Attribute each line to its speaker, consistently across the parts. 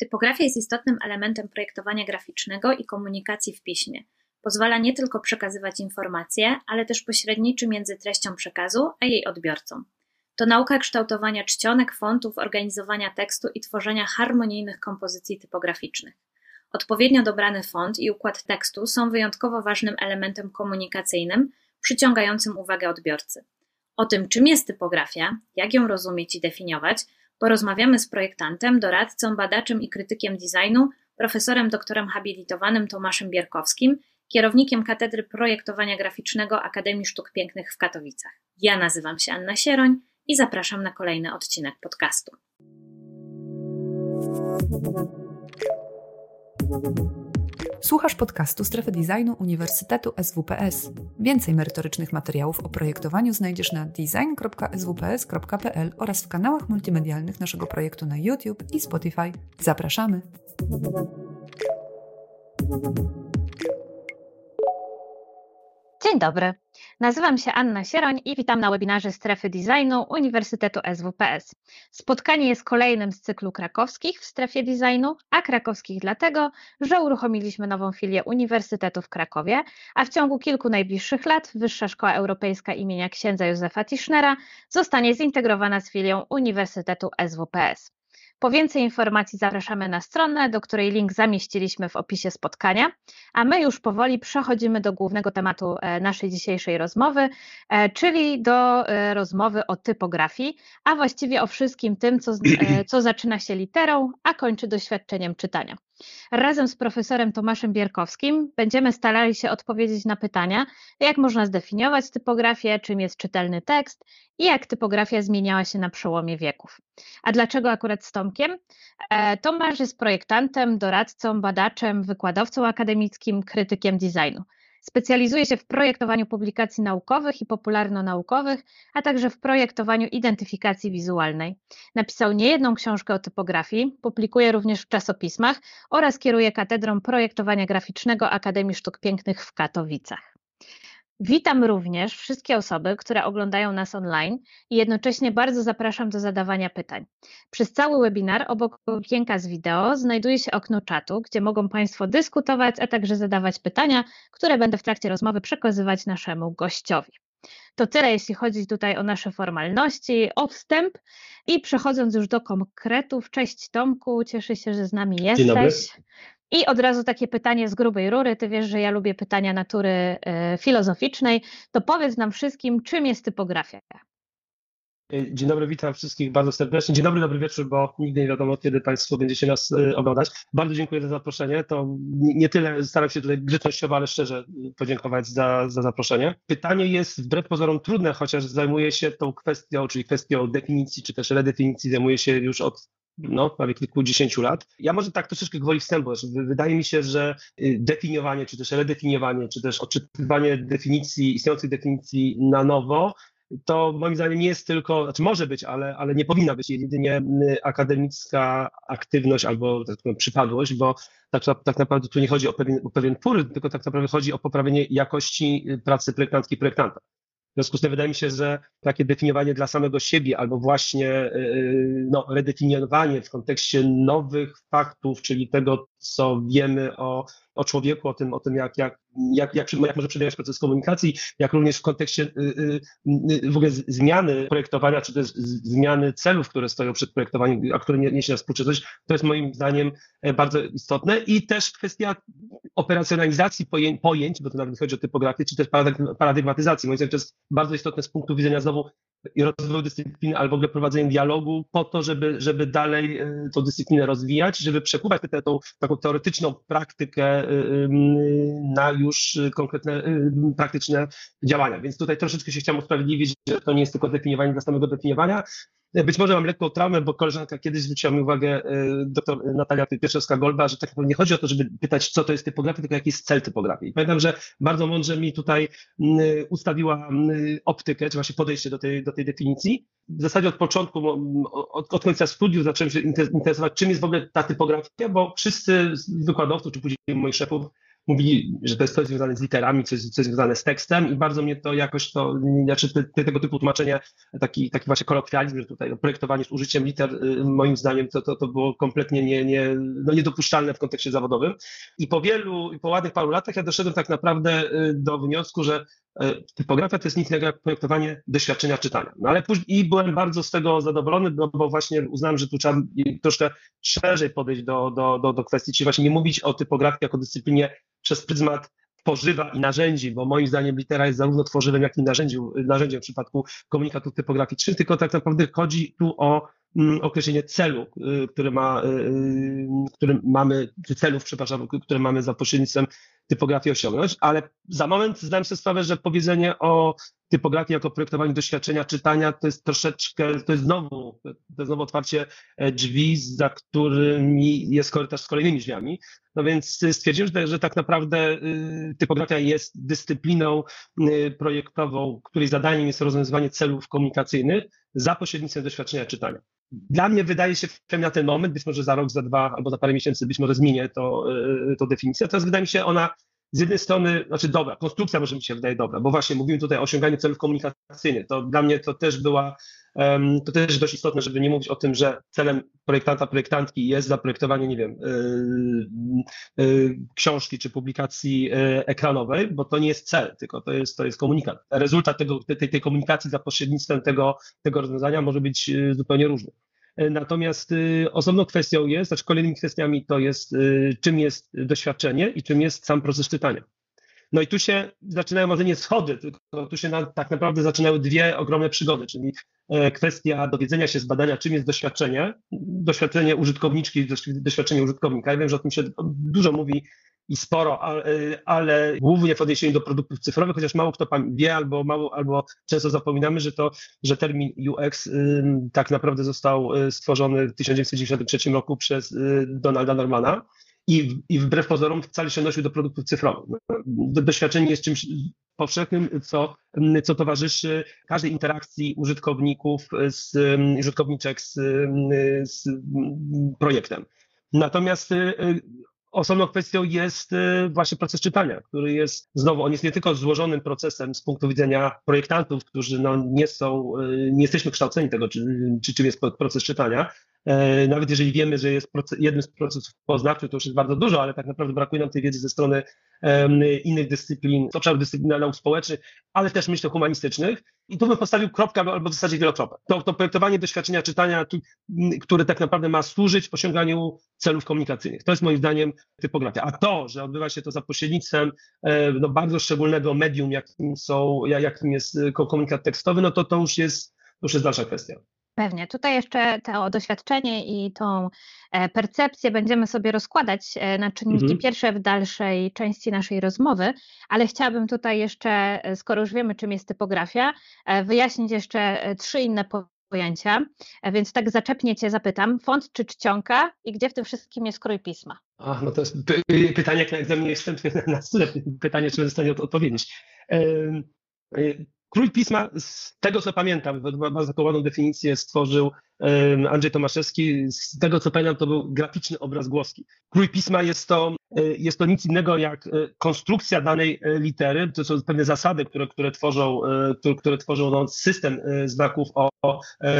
Speaker 1: Typografia jest istotnym elementem projektowania graficznego i komunikacji w piśmie. Pozwala nie tylko przekazywać informacje, ale też pośredniczy między treścią przekazu a jej odbiorcą. To nauka kształtowania czcionek, fontów, organizowania tekstu i tworzenia harmonijnych kompozycji typograficznych. Odpowiednio dobrany font i układ tekstu są wyjątkowo ważnym elementem komunikacyjnym, przyciągającym uwagę odbiorcy. O tym, czym jest typografia, jak ją rozumieć i definiować, porozmawiamy z projektantem, doradcą, badaczem i krytykiem designu, profesorem doktorem habilitowanym Tomaszem Bierkowskim, kierownikiem Katedry Projektowania Graficznego Akademii Sztuk Pięknych w Katowicach. Ja nazywam się Anna Sieroń i zapraszam na kolejny odcinek podcastu.
Speaker 2: Słuchasz podcastu Strefy Designu Uniwersytetu SWPS. Więcej merytorycznych materiałów o projektowaniu znajdziesz na design.swps.pl oraz w kanałach multimedialnych naszego projektu na YouTube i Spotify. Zapraszamy!
Speaker 1: Dzień dobry. Nazywam się Anna Sieroń i witam na webinarze Strefy Designu Uniwersytetu SWPS. Spotkanie jest kolejnym z cyklu krakowskich w strefie designu, a krakowskich dlatego, że uruchomiliśmy nową filię Uniwersytetu w Krakowie, a w ciągu kilku najbliższych lat Wyższa Szkoła Europejska imienia księdza Józefa Tischnera zostanie zintegrowana z filią Uniwersytetu SWPS. Po więcej informacji zapraszamy na stronę, do której link zamieściliśmy w opisie spotkania, a my już powoli przechodzimy do głównego tematu e, naszej dzisiejszej rozmowy, e, czyli do e, rozmowy o typografii, a właściwie o wszystkim tym, co, co zaczyna się literą, a kończy doświadczeniem czytania. Razem z profesorem Tomaszem Bierkowskim będziemy starali się odpowiedzieć na pytania, jak można zdefiniować typografię, czym jest czytelny tekst i jak typografia zmieniała się na przełomie wieków. A dlaczego akurat z Tomkiem? E, Tomasz jest projektantem, doradcą, badaczem, wykładowcą akademickim, krytykiem designu. Specjalizuje się w projektowaniu publikacji naukowych i popularno-naukowych, a także w projektowaniu identyfikacji wizualnej. Napisał niejedną książkę o typografii, publikuje również w czasopismach oraz kieruje katedrą projektowania graficznego Akademii Sztuk Pięknych w Katowicach. Witam również wszystkie osoby, które oglądają nas online i jednocześnie bardzo zapraszam do zadawania pytań. Przez cały webinar obok okienka z wideo znajduje się okno czatu, gdzie mogą Państwo dyskutować, a także zadawać pytania, które będę w trakcie rozmowy przekazywać naszemu gościowi. To tyle, jeśli chodzi tutaj o nasze formalności, o wstęp i przechodząc już do konkretów. Cześć Tomku, cieszę się, że z nami jesteś. Dzień dobry. I od razu takie pytanie z grubej rury. Ty wiesz, że ja lubię pytania natury e, filozoficznej. To powiedz nam wszystkim, czym jest typografia?
Speaker 3: E, dzień dobry, witam wszystkich bardzo serdecznie. Dzień dobry, dobry wieczór, bo nigdy nie wiadomo, kiedy Państwo będziecie nas e, oglądać. Bardzo dziękuję za zaproszenie. To nie tyle staram się tutaj grzecznościowo, ale szczerze podziękować za, za zaproszenie. Pytanie jest wbrew pozorom trudne, chociaż zajmuję się tą kwestią, czyli kwestią definicji, czy też redefinicji, zajmuję się już od no, prawie kilkudziesięciu lat. Ja może tak troszeczkę gwoli wstępu. Wydaje mi się, że y, definiowanie, czy też redefiniowanie, czy też odczytywanie definicji, istniejących definicji na nowo, to moim zdaniem nie jest tylko, znaczy może być, ale, ale nie powinna być jedynie y, akademicka aktywność albo tak powiem, przypadłość, bo tak, tak naprawdę tu nie chodzi o pewien, o pewien tylko tak naprawdę chodzi o poprawienie jakości y, pracy projektantki i projektanta. W związku z tym wydaje mi się, że takie definiowanie dla samego siebie albo właśnie y, y, no, redefiniowanie w kontekście nowych faktów, czyli tego, co wiemy o, o człowieku, o tym, o tym jak, jak, jak, jak, jak może przebiegać proces komunikacji, jak również w kontekście y, w ogóle zmiany projektowania, czy też zmiany celów, które stoją przed projektowaniem, a które niesie na współczesność, to jest moim zdaniem e, bardzo istotne i też kwestia operacjonalizacji pojęć, bo to nawet chodzi o typografię, czy też paradygmatyzacji. Moim zdaniem to jest bardzo istotne z punktu widzenia znowu rozwoju dyscypliny albo w ogóle prowadzenia dialogu po to, żeby, żeby dalej e, tą dyscyplinę rozwijać, żeby przekuwać tę tą taką teoretyczną praktykę e, na już konkretne praktyczne działania. Więc tutaj troszeczkę się chciałem usprawiedliwić, że to nie jest tylko definiowanie dla samego definiowania, być może mam lekką traumę, bo koleżanka kiedyś zwróciła mi uwagę, e, doktor Natalia Pieczewska-Golba, że tak nie chodzi o to, żeby pytać, co to jest typografia, tylko jaki jest cel typografii. pamiętam, że bardzo mądrze mi tutaj ustawiła optykę, czy właśnie podejście do tej, do tej definicji. W zasadzie od początku, od, od końca studiów zacząłem się interesować, czym jest w ogóle ta typografia, bo wszyscy wykładowcy, czy później moich szefów, mówili, że to jest coś związane z literami, coś, coś związane z tekstem i bardzo mnie to jakoś to, znaczy te, te, tego typu tłumaczenie, taki, taki właśnie kolokwializm, że tutaj projektowanie z użyciem liter, y, moim zdaniem to, to, to było kompletnie nie, nie, no niedopuszczalne w kontekście zawodowym. I po wielu, po ładnych paru latach ja doszedłem tak naprawdę y, do wniosku, że typografia to jest nic innego jak projektowanie doświadczenia czytania. No ale później i byłem bardzo z tego zadowolony, bo, bo właśnie uznałem, że tu trzeba troszkę szerzej podejść do, do, do, do kwestii, czyli właśnie nie mówić o typografii jako dyscyplinie przez pryzmat tworzywa i narzędzi, bo moim zdaniem litera jest zarówno tworzywem, jak i narzędziem, narzędziem w przypadku komunikatów typograficznych, tylko tak naprawdę chodzi tu o mm, określenie celu, y, który ma, y, y, który mamy, celów, przepraszam, które mamy za pośrednictwem typografii osiągnąć, ale za moment zdałem sobie sprawę, że powiedzenie o typografii jako projektowaniu doświadczenia czytania to jest troszeczkę, to jest znowu, to jest znowu otwarcie e, drzwi, za którymi jest korytarz z kolejnymi drzwiami. No więc stwierdziłem, że, że tak naprawdę y, typografia jest dyscypliną projektową, której zadaniem jest rozwiązywanie celów komunikacyjnych za pośrednictwem doświadczenia czytania. Dla mnie wydaje się na ten moment, być może za rok, za dwa albo za parę miesięcy, być może zmienię to, to definicję. Teraz wydaje mi się ona z jednej strony, znaczy dobra, konstrukcja może mi się wydaje dobra, bo właśnie mówimy tutaj o osiąganiu celów komunikacyjnych. To dla mnie to też była, to też dość istotne, żeby nie mówić o tym, że celem projektanta, projektantki jest zaprojektowanie, nie wiem, yy, yy, książki czy publikacji ekranowej, bo to nie jest cel, tylko to jest, to jest komunikat. Rezultat tego, tej, tej komunikacji za pośrednictwem tego, tego rozwiązania może być y, zupełnie różny. E, natomiast y, osobną kwestią jest, znaczy kolejnymi kwestiami to jest, y, czym jest doświadczenie i czym jest sam proces czytania. No i tu się zaczynają może nie schody, tylko tu się na, tak naprawdę zaczynały dwie ogromne przygody, czyli e, kwestia dowiedzenia się z badania, czym jest doświadczenie, doświadczenie użytkowniczki, doświadczenie użytkownika. Ja wiem, że o tym się dużo mówi i sporo, ale, ale, głównie w odniesieniu do produktów cyfrowych, chociaż mało kto wie albo mało, albo często zapominamy, że to, że termin UX y, tak naprawdę został y, stworzony w 1993 roku przez y, Donalda Normana i, i wbrew pozorom wcale się odnosił do produktów cyfrowych. Doświadczenie jest czymś powszechnym, co, co towarzyszy każdej interakcji użytkowników, z, użytkowniczek z, z projektem. Natomiast Osobną kwestią jest y, właśnie proces czytania, który jest, znowu, on jest nie tylko złożonym procesem z punktu widzenia projektantów, którzy no nie są, y, nie jesteśmy kształceni tego, czy, czy czym jest proces czytania. E, nawet jeżeli wiemy, że jest jednym z procesów poznawczych, to już jest bardzo dużo, ale tak naprawdę brakuje nam tej wiedzy ze strony innych dyscyplin, obszarów dyscyplin nauk społecznych, ale też myślę humanistycznych. I tu bym postawił kropkę albo w zasadzie wielokropek. To, to projektowanie doświadczenia czytania, które tak naprawdę ma służyć osiąganiu celów komunikacyjnych. To jest moim zdaniem typografia. A to, że odbywa się to za pośrednictwem e, no, bardzo szczególnego medium, jakim, są, jakim jest e, komunikat tekstowy, no to to już jest, to już jest dalsza kwestia.
Speaker 1: Pewnie. Tutaj jeszcze to doświadczenie i tą e, percepcję będziemy sobie rozkładać e, na czynniki mhm. pierwsze w dalszej części naszej rozmowy, ale chciałabym tutaj jeszcze, e, skoro już wiemy, czym jest typografia, wyjaśnić jeszcze trzy inne pojęcia, więc tak zaczepnie Cię zapytam, font czy czcionka i gdzie w tym wszystkim jest krój pisma?
Speaker 3: Ach, no to jest pytanie jak na egzaminie wstępnym na pytanie, czy będę w odpowiedzieć. Król Pisma, z tego co pamiętam, bardzo zakołaną definicję stworzył Andrzej Tomaszewski. Z tego co pamiętam, to był graficzny obraz głoski. Król Pisma jest to, e, jest to nic innego jak e, konstrukcja danej e, litery. To są pewne zasady, które, które tworzą, które, które tworzą no, system znaków o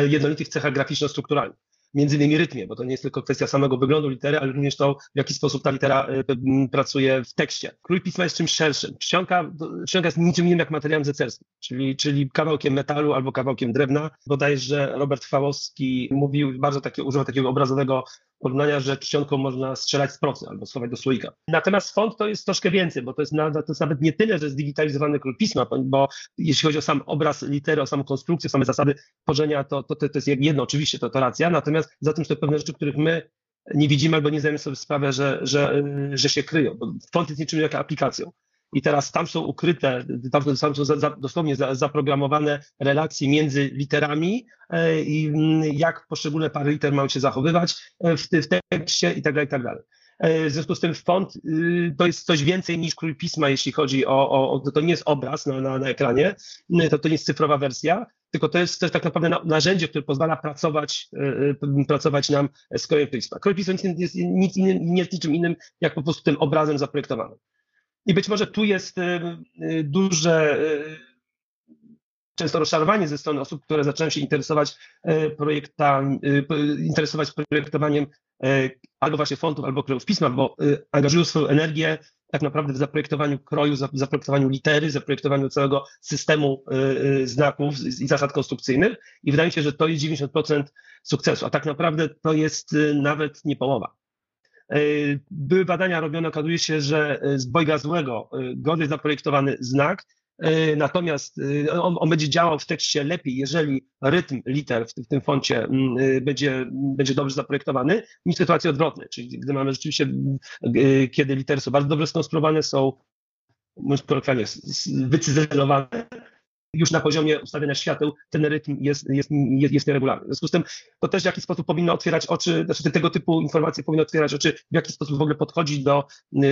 Speaker 3: jednolitych cechach graficzno-strukturalnych między innymi rytmie, bo to nie jest tylko kwestia samego wyglądu litery, ale również to, w jaki sposób ta litera y, pracuje w tekście. Krój pisma jest czymś szerszym. Czcionka, czcionka jest niczym innym jak materiałem zecerskim, czyli, czyli kawałkiem metalu albo kawałkiem drewna. Bodajże Robert Fałowski mówił, bardzo takie, używał takiego obrazowego porównania, że czcionką można strzelać z procy albo schować do słoika. Natomiast font to jest troszkę więcej, bo to jest, to jest nawet nie tyle, że zdigitalizowany król pisma, bo jeśli chodzi o sam obraz litery, o samą konstrukcję, same zasady tworzenia, to, to, to jest jedno, oczywiście to, to racja, natomiast za tym są pewne rzeczy, których my nie widzimy albo nie zdajemy sobie sprawę, że, że, że się kryją, bo font jest niczym jak aplikacją. I teraz tam są ukryte, tam są za, za, dosłownie za, zaprogramowane relacje między literami e, i mm, jak poszczególne pary liter mają się zachowywać e, w, w tekście i tak dalej, i tak dalej. E, w związku z tym font y, to jest coś więcej niż krój pisma, jeśli chodzi o, o, o to nie jest obraz na, na, na ekranie, to, to nie jest cyfrowa wersja, tylko to jest też tak naprawdę narzędzie, które pozwala pracować, pracować nam z krojem pisma. Kroj pisma jest nic, innym, nie jest niczym innym, jak po prostu tym obrazem zaprojektowanym. I być może tu jest duże często rozczarowanie ze strony osób, które zaczynają się interesować interesować projektowaniem albo właśnie fontów, albo krojów pisma, bo angażują swoją energię tak naprawdę w zaprojektowaniu kroju, zaprojektowaniu litery, zaprojektowaniu całego systemu y, y, znaków i zasad konstrukcyjnych i wydaje mi się, że to jest 90% sukcesu, a tak naprawdę to jest y, nawet nie połowa. Były badania robione, okazuje się, że z bojga złego gorzej zaprojektowany znak E, natomiast e, on, on, będzie działał w tekście lepiej, jeżeli rytm liter w, w tym foncie e, będzie, będzie dobrze zaprojektowany, niż sytuacje odwrotne. Czyli gdy mamy rzeczywiście, kiedy litery są bardzo dobrze skonstruowane, są mówiąc kolokwialnie, wycyzelowane, już na poziomie ustawienia świateł ten rytm jest, jest, jest, jest nieregularny. W związku z tym to też w jaki sposób powinno otwierać oczy, znaczy tego typu informacje powinny otwierać oczy, w jaki sposób w ogóle podchodzić do,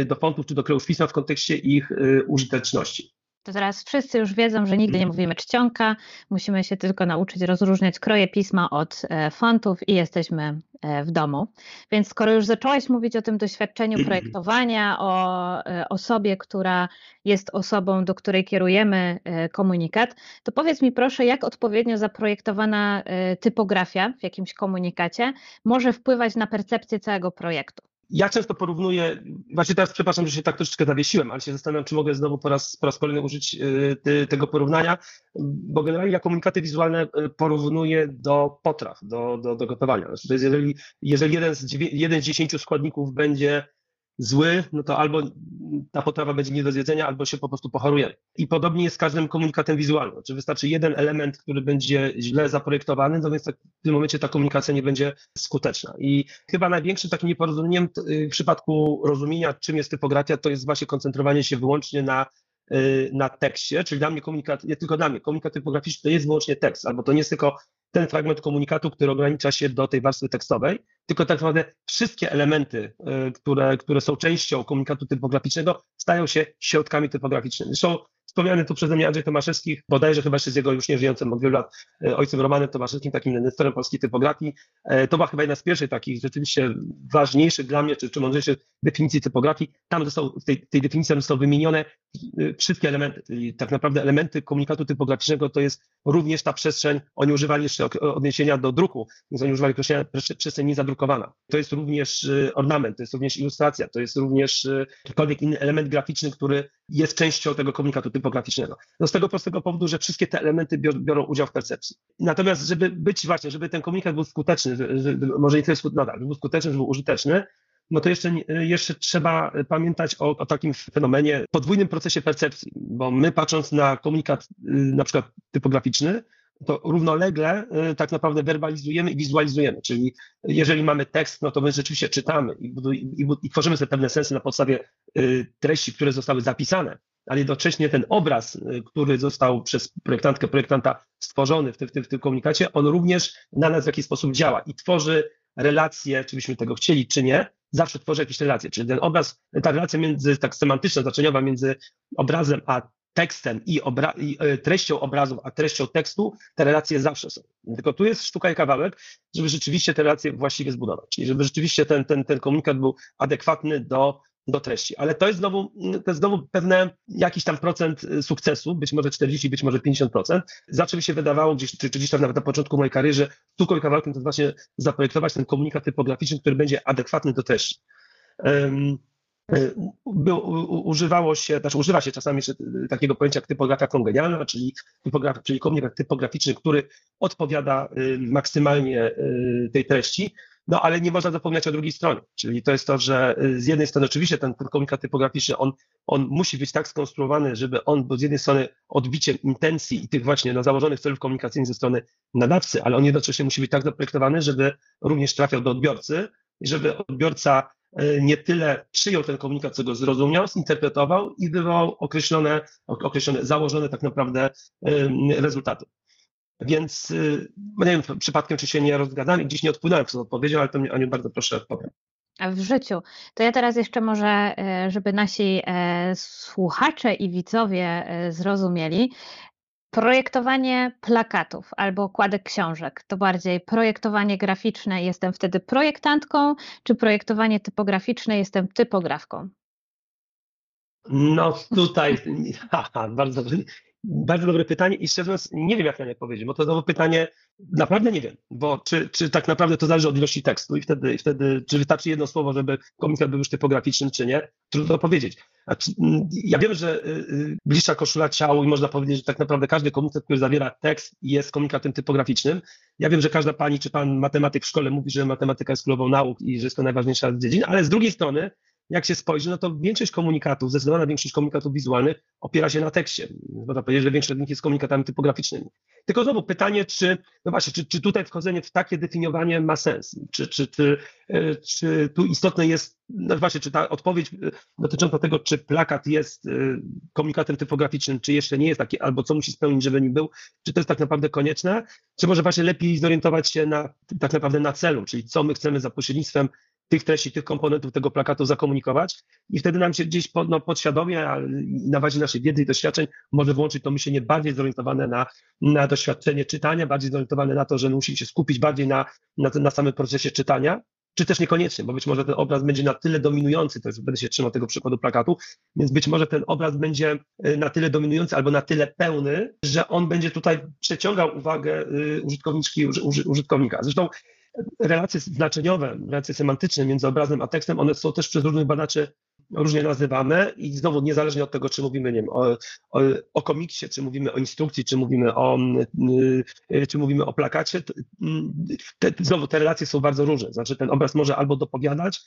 Speaker 3: do fontów czy do krojów pisma w kontekście ich użyteczności
Speaker 1: to teraz wszyscy już wiedzą, że nigdy nie mówimy czcionka, musimy się tylko nauczyć rozróżniać kroje pisma od e, fontów i jesteśmy e, w domu. Więc skoro już zaczęłaś mówić o tym doświadczeniu projektowania, o e, osobie, która jest osobą, do której kierujemy komunikat, to powiedz mi proszę, jak odpowiednio zaprojektowana typografia w jakimś komunikacie może wpływać na percepcję całego projektu?
Speaker 3: Ja często porównuję, właśnie teraz przepraszam, że się tak troszeczkę zawiesiłem, ale się zastanawiam, czy mogę znowu po raz, po raz kolejny użyć y, tego porównania, bo generalnie ja komunikaty wizualne y, porównuję do potraw, do, do, do gotowania. Znaczy, jeżeli, jeżeli jeden z, jeden z dziesięciu składników będzie zły, no to albo ta potrawa będzie nie do zjedzenia, albo się po prostu pochoruje. I podobnie jest z każdym komunikatem wizualnym. Czy wystarczy jeden element, który będzie źle zaprojektowany, no więc tak w tym momencie ta komunikacja nie będzie skuteczna. I chyba największym takim nieporozumieniem w przypadku rozumienia, czym jest typografia, to jest właśnie koncentrowanie się wyłącznie na y, na tekście, czyli dla mnie komunikat, nie tylko dla mnie, komunikat typograficzny to jest wyłącznie tekst, albo to nie jest tylko ten fragment komunikatu, który ogranicza się do tej warstwy tekstowej, tylko tak naprawdę wszystkie elementy, y, które, które są częścią komunikatu typograficznego, stają się środkami typograficznymi. Zresztą wspomniany tu przeze mnie Andrzej Tomaszewski, bodajże chyba jeszcze z jego już nieżyjącym od wielu lat e, ojcem Romanem Tomaszewskim, takim nestorem polskiej typografii. E, to była chyba jedna z pierwszych takich rzeczywiście ważniejszych dla mnie, czy, czy mądrzejszych definicji typografii. Tam został, w tej, tej definicji zostały wymienione e, wszystkie elementy, czyli tak naprawdę elementy komunikatu typograficznego to jest również ta przestrzeń, oni używali jeszcze odniesienia do druku, więc oni używali określenia przestrzeń niezadrukowana. To jest również ornament, to jest również ilustracja, to jest również jakikolwiek inny element graficzny, który jest częścią tego komunikatu typograficznego. No z tego prostego powodu, że wszystkie te elementy biorą udział w percepcji. Natomiast, żeby być właśnie, żeby ten komunikat był skuteczny, może nie tyle skuteczny, no tak, żeby był skuteczny, żeby był użyteczny, no to jeszcze, jeszcze trzeba pamiętać o, o, takim fenomenie, podwójnym procesie percepcji, bo my patrząc na komunikat y, na przykład typograficzny, to równolegle y, tak naprawdę werbalizujemy i wizualizujemy, czyli jeżeli mamy tekst, no to my rzeczywiście czytamy i, i, i tworzymy sobie pewne sensy na podstawie y, treści, które zostały zapisane, ale jednocześnie ten obraz, y, który został przez projektantkę, projektanta stworzony w, tym, w, tym, w tym komunikacie, on również na nas w jakiś sposób działa i tworzy relacje, czy byśmy tego chcieli, czy nie, zawsze tworzy jakieś relacje. Czyli ten obraz, ta relacja między, tak semantyczna, znaczeniowa między obrazem a tekstem i, obra i e, treścią obrazów, a treścią tekstu, te relacje zawsze są. Tylko tu jest sztuka i kawałek, żeby rzeczywiście te relacje właściwie zbudować. Czyli żeby rzeczywiście ten, ten, ten komunikat był adekwatny do, do treści. Ale to jest znowu, to jest znowu pewne jakiś tam procent e, sukcesu, być może 40, być może 50%. Zawsze mi się wydawało gdzieś, czy, czy gdzieś tam nawet na początku mojej kariery, sztuką i kawałkiem to właśnie zaprojektować ten komunikat typograficzny, który będzie adekwatny do treści. Um, Y, używało się, znaczy używa się czasami jeszcze takiego pojęcia jak typografia kongenialna, czyli, typograf, czyli komunikat typograficzny, który odpowiada y, maksymalnie y, tej treści, no ale nie można zapominać o drugiej stronie, czyli to jest to, że z jednej strony oczywiście ten, komunikat typograficzny, on, on musi być tak skonstruowany, żeby on był z jednej strony odbiciem intencji i tych właśnie no, założonych celów komunikacyjnych ze strony nadawcy, ale on jednocześnie musi być tak zaprojektowany, żeby również trafiał do odbiorcy i żeby odbiorca E, nie tyle przyjął ten komunikat, co go zrozumiał, zinterpretował i wywołał określone, określone założone tak naprawdę rezultaty. Więc e, nie wiem przypadkiem, czy się nie rozgadam i gdzieś nie odpłynąłem z odpowiedzią, ale to mnie Aniu bardzo proszę odpowiem.
Speaker 1: W życiu. To ja teraz jeszcze może, e, żeby nasi słuchacze i widzowie zrozumieli, Projektowanie plakatów albo okładek książek to bardziej projektowanie graficzne, jestem wtedy projektantką, czy projektowanie typograficzne, jestem typografką?
Speaker 3: No tutaj, haha, bardzo, bardzo dobre pytanie i szczerze mówiąc nie wiem jak na nie odpowiedzieć, bo to znowu pytanie, naprawdę nie wiem, bo czy, czy tak naprawdę to zależy od ilości tekstu i wtedy, i wtedy czy wystarczy jedno słowo, żeby komunikat był już typograficzny, czy nie, trudno powiedzieć. Znaczy, ja wiem, że y, y, bliższa koszula ciału i można powiedzieć, że tak naprawdę każdy komunikat, który zawiera tekst jest komunikatem typograficznym. Ja wiem, że każda pani czy pan matematyk w szkole mówi, że matematyka jest królową nauk i że jest to najważniejsza z dziedzin, ale z drugiej strony jak się spojrzy, no to większość komunikatów, zdecydowana większość komunikatów wizualnych opiera się na tekście. Można powiedzieć, że większość z nich jest komunikatami typograficznymi. Tylko znowu pytanie, czy, no właśnie, czy, czy tutaj wchodzenie w takie definiowanie ma sens? Czy, czy, czy, e, czy tu istotne jest, no właśnie, czy ta odpowiedź e, dotycząca tego, czy plakat jest e, komunikatem typograficznym, czy jeszcze nie jest taki, albo co musi spełnić, żeby nim był, czy to jest tak naprawdę konieczne, czy może właśnie lepiej zorientować się na, tak naprawdę na celu, czyli co my chcemy za pośrednictwem tych treści, tych komponentów tego plakatu zakomunikować i wtedy nam się gdzieś pod, no, podświadomie, na bazie naszej wiedzy i doświadczeń może włączyć to myślenie bardziej zorientowane na, na doświadczenie czytania, bardziej zorientowane na to, że musimy się skupić bardziej na, na, na samym procesie czytania, czy też niekoniecznie, bo być może ten obraz będzie na tyle dominujący, to jest, będę się trzymał tego przykładu plakatu, więc być może ten obraz będzie y, na tyle dominujący albo na tyle pełny, że on będzie tutaj przeciągał uwagę y, użytkowniczki, użytkownika. Zresztą relacje znaczeniowe, relacje semantyczne między obrazem a tekstem, one są też przez różnych badaczy różnie nazywane i znowu niezależnie od tego, czy mówimy nie wiem, o, o, o komiksie, czy mówimy o instrukcji, czy mówimy o, y, czy mówimy o plakacie, te, znowu te relacje są bardzo różne. Znaczy ten obraz może albo dopowiadać,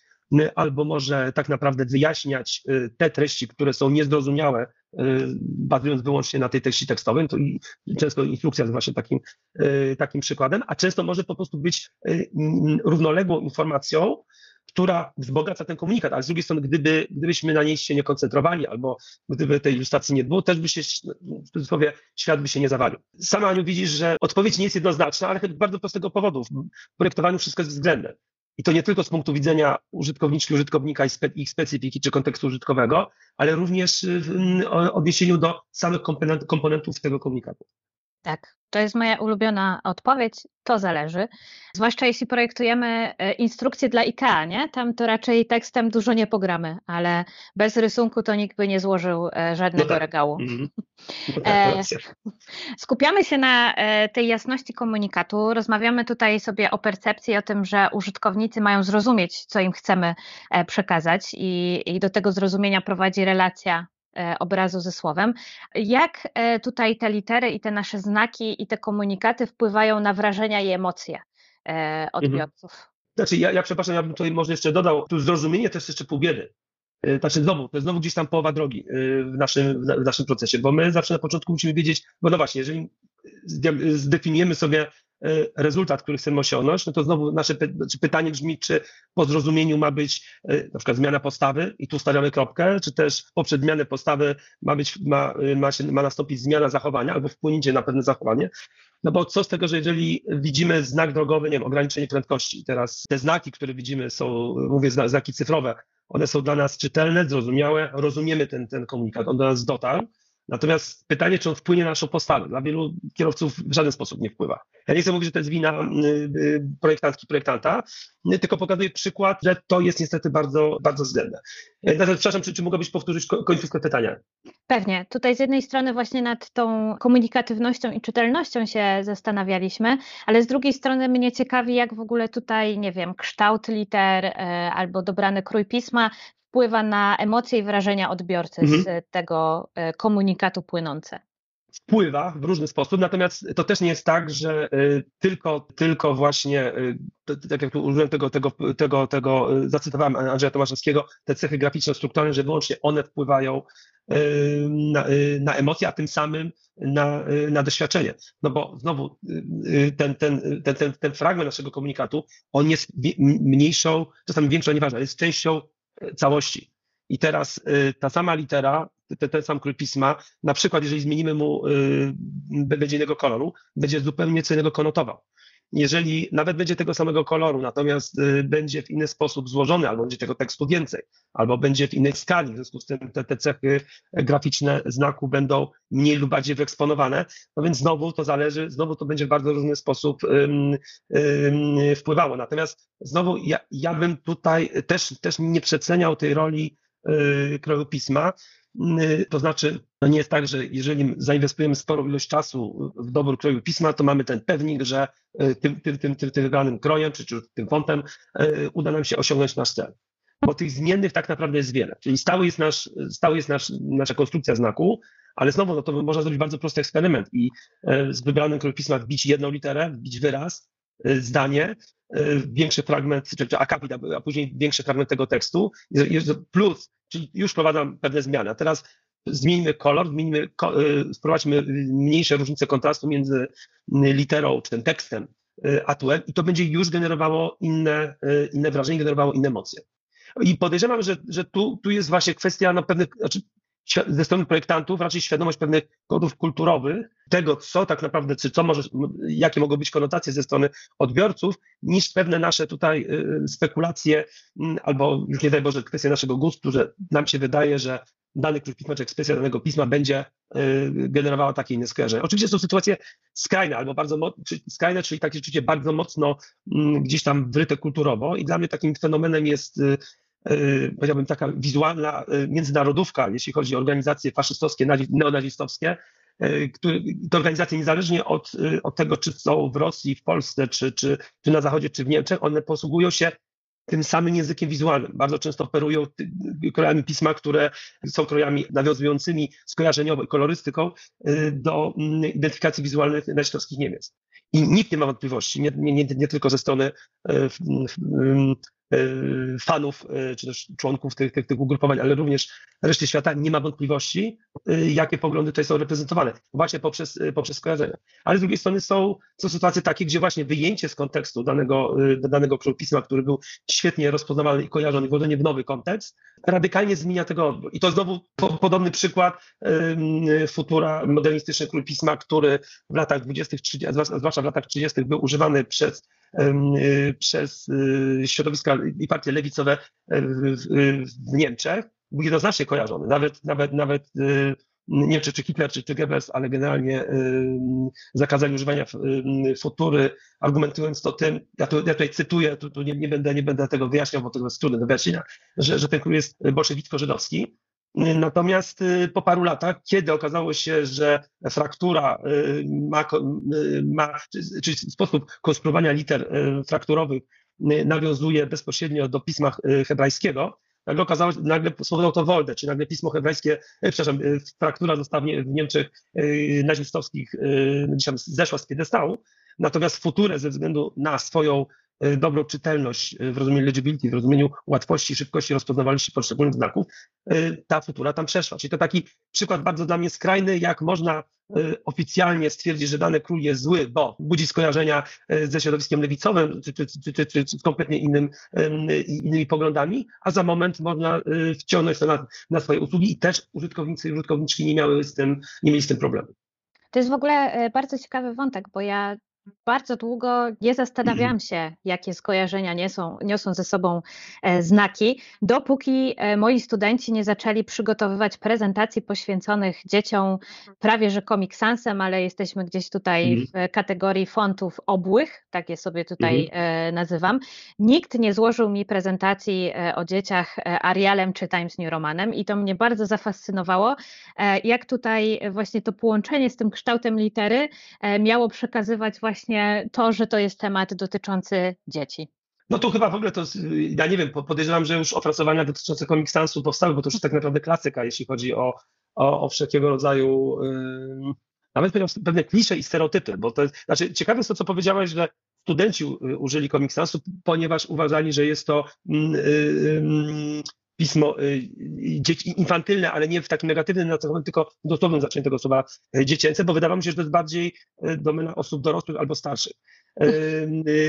Speaker 3: albo może tak naprawdę wyjaśniać y, te treści, które są niezrozumiałe, y, bazując wyłącznie na tej treści tekstowej. To często instrukcja jest właśnie takim, takim przykładem, a często może po prostu być równoległą informacją, która wzbogaca ten komunikat, ale z drugiej strony, gdyby, gdybyśmy na niej się nie koncentrowali, albo gdyby tej ilustracji nie było, też by się, w cudzysłowie, świat by się nie zawalił. Sama Aniu widzisz, że odpowiedź nie jest jednoznaczna, ale z bardzo prostego powodu. W projektowaniu wszystko jest względne. I to nie tylko z punktu widzenia użytkowniczki, użytkownika i spe, ich specyfiki czy kontekstu użytkowego, ale również w odniesieniu do samych komponentów tego komunikatu.
Speaker 1: Tak, to jest moja ulubiona odpowiedź. To zależy. Zwłaszcza jeśli projektujemy e, instrukcje dla IKEA, nie? Tam to raczej tekstem dużo nie pogramy, ale bez rysunku to nikt by nie złożył e, żadnego no tak. regału. Mm -hmm. Skupiamy się na tej jasności komunikatu. Rozmawiamy tutaj sobie o percepcji, o tym, że użytkownicy mają zrozumieć, co im chcemy przekazać, i, i do tego zrozumienia prowadzi relacja E, obrazu ze słowem. Jak e, tutaj te litery i te nasze znaki i te komunikaty wpływają na wrażenia i emocje e, mhm. odbiorców?
Speaker 3: Znaczy, ja, ja przepraszam, ja bym tutaj może jeszcze dodał, tu zrozumienie to jest jeszcze pół biedy. Znaczy znowu, to jest znowu gdzieś tam połowa drogi w naszym, w naszym procesie, bo my zawsze na początku musimy wiedzieć, bo no właśnie, jeżeli zdefiniujemy sobie E, rezultat, który chcemy osiągnąć, no to znowu nasze py znaczy pytanie brzmi, czy po zrozumieniu ma być e, na przykład zmiana postawy i tu stawiamy kropkę, czy też poprzez zmianę postawy ma, być, ma, e, ma, się, ma nastąpić zmiana zachowania albo wpłynięcie na pewne zachowanie. No bo co z tego, że jeżeli widzimy znak drogowy, nie wiem, ograniczenie prędkości, teraz te znaki, które widzimy są, mówię, znaki cyfrowe, one są dla nas czytelne, zrozumiałe, rozumiemy ten, ten komunikat, on do nas dotarł, Natomiast pytanie, czy on wpłynie na naszą postawę, dla wielu kierowców w żaden sposób nie wpływa. Ja nie chcę mówić, że to jest wina y, y, projektantki, projektanta, y, tylko pokazuję przykład, że to jest niestety bardzo, bardzo względne. Natomiast, przepraszam, czy, czy mogłabyś powtórzyć końcówkę pytania?
Speaker 1: Pewnie. Tutaj z jednej strony właśnie nad tą komunikatywnością i czytelnością się zastanawialiśmy, ale z drugiej strony mnie ciekawi, jak w ogóle tutaj, nie wiem, kształt liter albo dobrany krój pisma wpływa na emocje i wrażenia odbiorcy mhm. z tego e, komunikatu płynące?
Speaker 3: Wpływa w różny sposób, natomiast to też nie jest tak, że e, tylko, tylko właśnie, e, tak jak tu użyłem tego, tego, tego, tego zacytowałem Andrzeja Tomaszewskiego, te cechy graficzno-strukturalne, że wyłącznie one wpływają na, na emocje, a tym samym na, na doświadczenie. No bo znowu ten, ten, ten, ten, ten fragment naszego komunikatu, on jest mniejszą, czasami większą, nieważne, jest częścią całości. I teraz y, ta sama litera, ten, ten sam krój pisma, na przykład jeżeli zmienimy mu, y, będzie innego koloru, będzie zupełnie co innego konotował. Jeżeli nawet będzie tego samego koloru, natomiast y, będzie w inny sposób złożony, albo będzie tego tekstu więcej, albo będzie w innej skali, w związku z tym te, te cechy graficzne znaku będą mniej lub bardziej wyeksponowane, no więc znowu to zależy, znowu to będzie w bardzo różny sposób wpływało. Natomiast znowu ja, ja bym tutaj też, też nie przeceniał tej roli yy, kroju pisma, To znaczy, no nie jest tak, że jeżeli zainwestujemy sporą ilość czasu w dobór kroju pisma, to mamy ten pewnik, że tym, tym, tym, tym, tym wybranym krojem czy, czy tym fontem uda nam się osiągnąć nasz cel bo tych zmiennych tak naprawdę jest wiele. Czyli stały jest, nasz, stały jest nasz, nasza konstrukcja znaku, ale znowu no to można zrobić bardzo prosty eksperyment i e, z wybranym pisma wbić jedną literę, wbić wyraz, e, zdanie, e, większy fragment, czy, czy akapit, a później większy fragment tego tekstu, plus, czyli już wprowadzam pewne zmiany. A teraz zmieńmy kolor, zmieńmy, wprowadźmy mniejsze różnice kontrastu między literą czy tym tekstem a tłem i to będzie już generowało inne, inne wrażenie, generowało inne emocje. I podejrzewam, że, że tu, tu jest właśnie kwestia no, pewnych, znaczy ze strony projektantów raczej świadomość pewnych kodów kulturowych, tego, co tak naprawdę, czy co może, jakie mogą być konotacje ze strony odbiorców, niż pewne nasze tutaj y, spekulacje, mm, albo już nie daj Boże, kwestia naszego gustu, że nam się wydaje, że dany klucz pisma, czy ekspresja danego pisma będzie y, generowała takie inne skojarzenia. Oczywiście są sytuacje skrajne, albo bardzo skrajne, czyli takie rzeczywiście bardzo mocno mm, gdzieś tam wryte kulturowo i dla mnie takim fenomenem jest Y, powiedziałbym, taka wizualna y, międzynarodówka, jeśli chodzi o organizacje faszystowskie, neonazistowskie, y, które, te organizacje niezależnie od, od tego, czy są w Rosji, w Polsce, czy, czy, czy na Zachodzie, czy w Niemczech, one posługują się tym samym językiem wizualnym. Bardzo często operują krojami pisma, które są krojami nawiązującymi skojarzeniowo i kolorystyką do mm, identyfikacji wizualnych nazistowskich Niemiec. I nikt nie ma wątpliwości, nie, nie, nie tylko ze strony Y, fanów, y, czy też członków tych, tych, tych ugrupowań, ale również reszty świata nie ma wątpliwości, y, jakie poglądy tutaj są reprezentowane, właśnie poprzez, poprzez skojarzenia. Ale z drugiej strony są, są sytuacje takie, gdzie właśnie wyjęcie z kontekstu danego, danego pisma, który był świetnie rozpoznawalny i kojarzony, włożenie w nowy kontekst, radykalnie zmienia tego odbiór. I to znowu po, podobny przykład futura modernistyczny król pisma, który w latach 20., 30, zwłaszcza w latach 30. był używany przez przez y, środowiska i partie lewicowe y, w Niemczech był jednoznacznie kojarzony. Nawet, nawet, nawet nie wiem, czy, czy Hitler, czy, czy Goebbels, ale generalnie zakazali używania futury, argumentując to tym, ja, tu, ja tutaj cytuję, tu, tu nie, nie, będę, nie będę tego wyjaśniał, bo to jest trudne do wyjaśnienia, że, że ten król jest bolszewicko-żydowski, Natomiast y, po paru latach, kiedy okazało się, że fraktura y, ma, y, ma czyli sposób konstruowania liter frakturowych nawiązuje bezpośrednio do pisma hebrajskiego, nagle okazało się, nagle spowodowało to Woldę, czyli nagle pismo hebrajskie, przepraszam, fraktura została w Niemczech nazistowskich zeszła z piedestału, natomiast futurę ze względu na swoją dobrą czytelność e, w rozumieniu legibility, w rozumieniu łatwości, szybkości rozpoznawalności poszczególnych znaków, e, ta futura tam przeszła. Czyli to taki przykład bardzo dla mnie skrajny, jak można oficjalnie stwierdzić, że dany król jest zły, bo budzi skojarzenia ze środowiskiem lewicowym, czy, czy, czy, czy z kompletnie innym, innymi poglądami, a za moment można wciągnąć to na, na swoje usługi i też użytkownicy i użytkowniczki nie miały z tym, nie mieli z tym problemu.
Speaker 1: To jest w ogóle bardzo ciekawy wątek, bo ja bardzo długo nie zastanawiałam się, jakie skojarzenia niosą, niosą ze sobą e, znaki, dopóki e, moi studenci nie zaczęli przygotowywać prezentacji poświęconych dzieciom prawie że komiksansem, ale jesteśmy gdzieś tutaj mhm. w kategorii fontów obłych, tak je sobie tutaj mhm. E, nazywam. Nikt nie złożył mi prezentacji o dzieciach Arialem czy Times New Romanem i to mnie bardzo zafascynowało, jak tutaj właśnie to połączenie z tym kształtem litery miało przekazywać właśnie właśnie to, że to jest temat dotyczący dzieci.
Speaker 3: No to chyba w ogóle to, ja nie wiem, podejrzewam, że już opracowania dotyczące Comic Sansu powstały, bo to już tak naprawdę klasyka, jeśli chodzi o, o, o wszelkiego rodzaju, yy, nawet pewne klisze i stereotypy, bo to jest, znaczy ciekawe jest to, co powiedziałeś, że studenci użyli Comic Sansu, ponieważ uważali, że jest to yy, pismo y, dzieci infantylne, ale nie w takim negatywnym nacechowanym, tylko dosłownym znaczeniu tego słowa y, dziecięce, bo wydawało mi się, że to jest bardziej y, domena osób dorosłych albo starszych.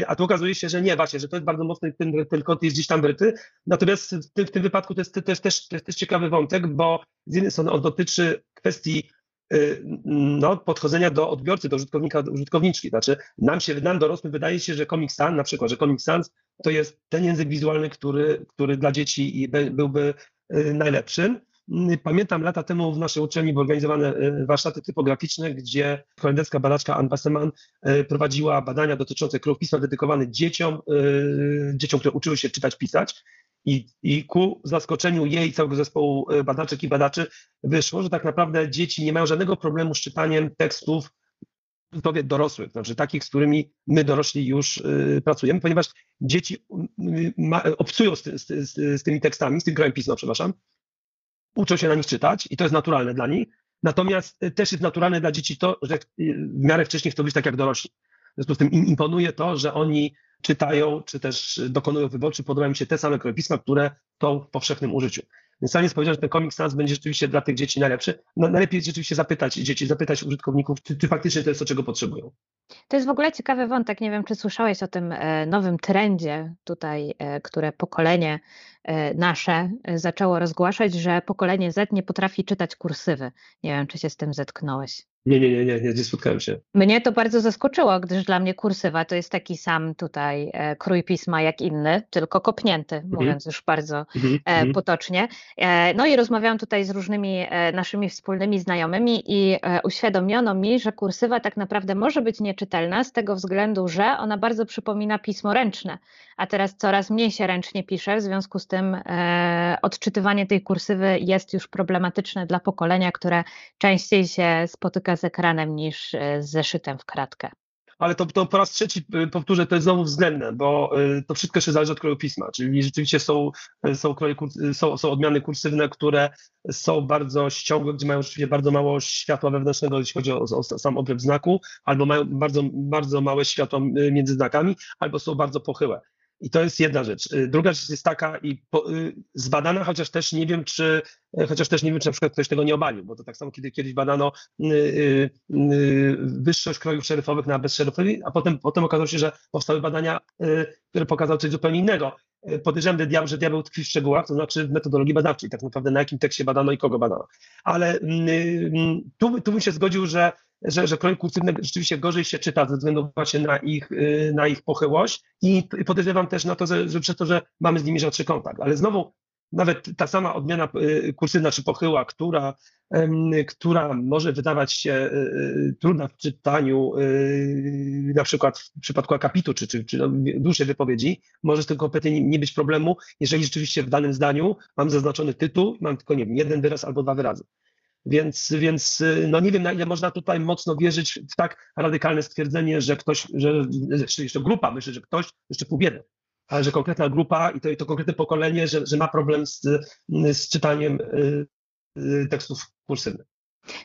Speaker 3: A tu okazuje się, że nie, właśnie, że to jest bardzo mocny, ten, ten jest gdzieś tam wryty. Natomiast w tym, w tym wypadku to jest też, też, też, też ciekawy wątek, bo z jednej strony on dotyczy kwestii no, podchodzenia do odbiorcy, do użytkownika, do użytkowniczki. Znaczy, nam się, nam dorosłym wydaje się, że Comic Sans, na przykład, że Comic Sans to jest ten język wizualny, który, który dla dzieci byłby y, najlepszym. Y, pamiętam lata temu w naszej uczelni były organizowane y, warsztaty typograficzne, gdzie holenderska badaczka Anne Basseman prowadziła badania dotyczące krów pisma dedykowane dzieciom, dzieciom, które uczyły się czytać, pisać. I, I ku zaskoczeniu jej całego zespołu badaczek i badaczy wyszło, że tak naprawdę dzieci nie mają żadnego problemu z czytaniem tekstów powie dorosłych, znaczy takich, z którymi my dorośli już y, pracujemy, ponieważ dzieci ma, obcują z, z, z, z, tymi tekstami, z tym krajem pisma, przepraszam, uczą się na nich czytać i to jest naturalne dla nich. Natomiast y, też jest naturalne dla dzieci to, że w miarę wcześniej chcą być tak jak dorośli. W związku z tym im imponuje to, że oni czytają, czy też dokonują wyboru, czy podobają mi się te same kroje pisma, które są w powszechnym użyciu. Więc sam jest powiedział, że ten Comic Sans będzie rzeczywiście dla tych dzieci najlepszy. No, najlepiej jest rzeczywiście zapytać dzieci, zapytać użytkowników, czy, czy faktycznie to jest to, czego potrzebują.
Speaker 1: To jest w ogóle ciekawy wątek. Nie wiem, czy słyszałeś o tym e, nowym trendzie tutaj, e, które pokolenie e, nasze zaczęło rozgłaszać, że pokolenie Z nie potrafi czytać kursywy. Nie wiem, czy się z tym zetknąłeś.
Speaker 3: Nie, nie, nie, nie, nie, nie spotkałem się.
Speaker 1: Mnie to bardzo zaskoczyło, gdyż dla mnie kursywa to jest taki sam tutaj e, krój pisma jak inny, tylko kopnięty, mhm. mówiąc już bardzo mhm, e, mhm. potocznie. E, no i rozmawiałam tutaj z różnymi naszymi wspólnymi znajomymi i uświadomiono mi, że kursywa tak naprawdę może być nieczytelna z tego względu, że ona bardzo przypomina pismo ręczne, a teraz coraz mniej się ręcznie pisze, w związku z tym odczytywanie tej kursywy jest już problematyczne dla pokolenia, które częściej się spotyka z ekranem niż e, z zeszytem w kratkę.
Speaker 3: Ale to, to po raz trzeci e, powtórzę, to jest znowu względne, bo e, to wszystko jeszcze zależy od kroju pisma, czyli rzeczywiście są, są, kroje, są, są odmiany kursywne, które są bardzo ściągłe, gdzie mają rzeczywiście bardzo mało światła wewnętrznego, jeśli chodzi o, o sam obryw znaku, albo mają bardzo, bardzo małe światło między znakami, albo są bardzo pochyłe. I to jest jedna rzecz. Y, druga rzecz jest taka i po, y, zbadana, chociaż też nie wiem, czy y, chociaż też nie wiem, czy na przykład ktoś tego nie obalił, bo to tak samo kiedy kiedyś badano y, y, wyższość krojów szeryfowych na bezszeryfowy, a potem, potem okazało się, że powstały badania, które pokazały coś zupełnie innego. Podejrzewam, że, że diabeł tkwi w szczegółach, to znaczy w metodologii badawczej, tak naprawdę na jakim tekście badano i kogo badano. Ale tu, tu bym się zgodził, że że, że kroje kursywne rzeczywiście gorzej się czyta ze względu właśnie na ich, y, na ich pochyłość i podejrzewam też na to, że, że przez to, że mamy z nimi rzadszy kontakt. Ale znowu nawet ta sama odmiana y, kursywna czy pochyła, która, która może wydawać się y, trudna w czytaniu, na przykład w przypadku akapitu czy, czy, czy dłuższej wypowiedzi, może z tym kompletnie nie być problemu, jeżeli rzeczywiście w danym zdaniu mam zaznaczony tytuł, mam tylko, nie wiem, jeden wyraz albo dwa wyrazy. Więc, więc y, no nie wiem, na ile można tutaj mocno wierzyć w tak radykalne stwierdzenie, że ktoś, że jeszcze grupa, myślę, że ktoś, jeszcze pół biedy, ale że konkretna grupa i to, i to konkretne pokolenie, że, że ma problem z, z czytaniem y, y, tekstów kursywnych.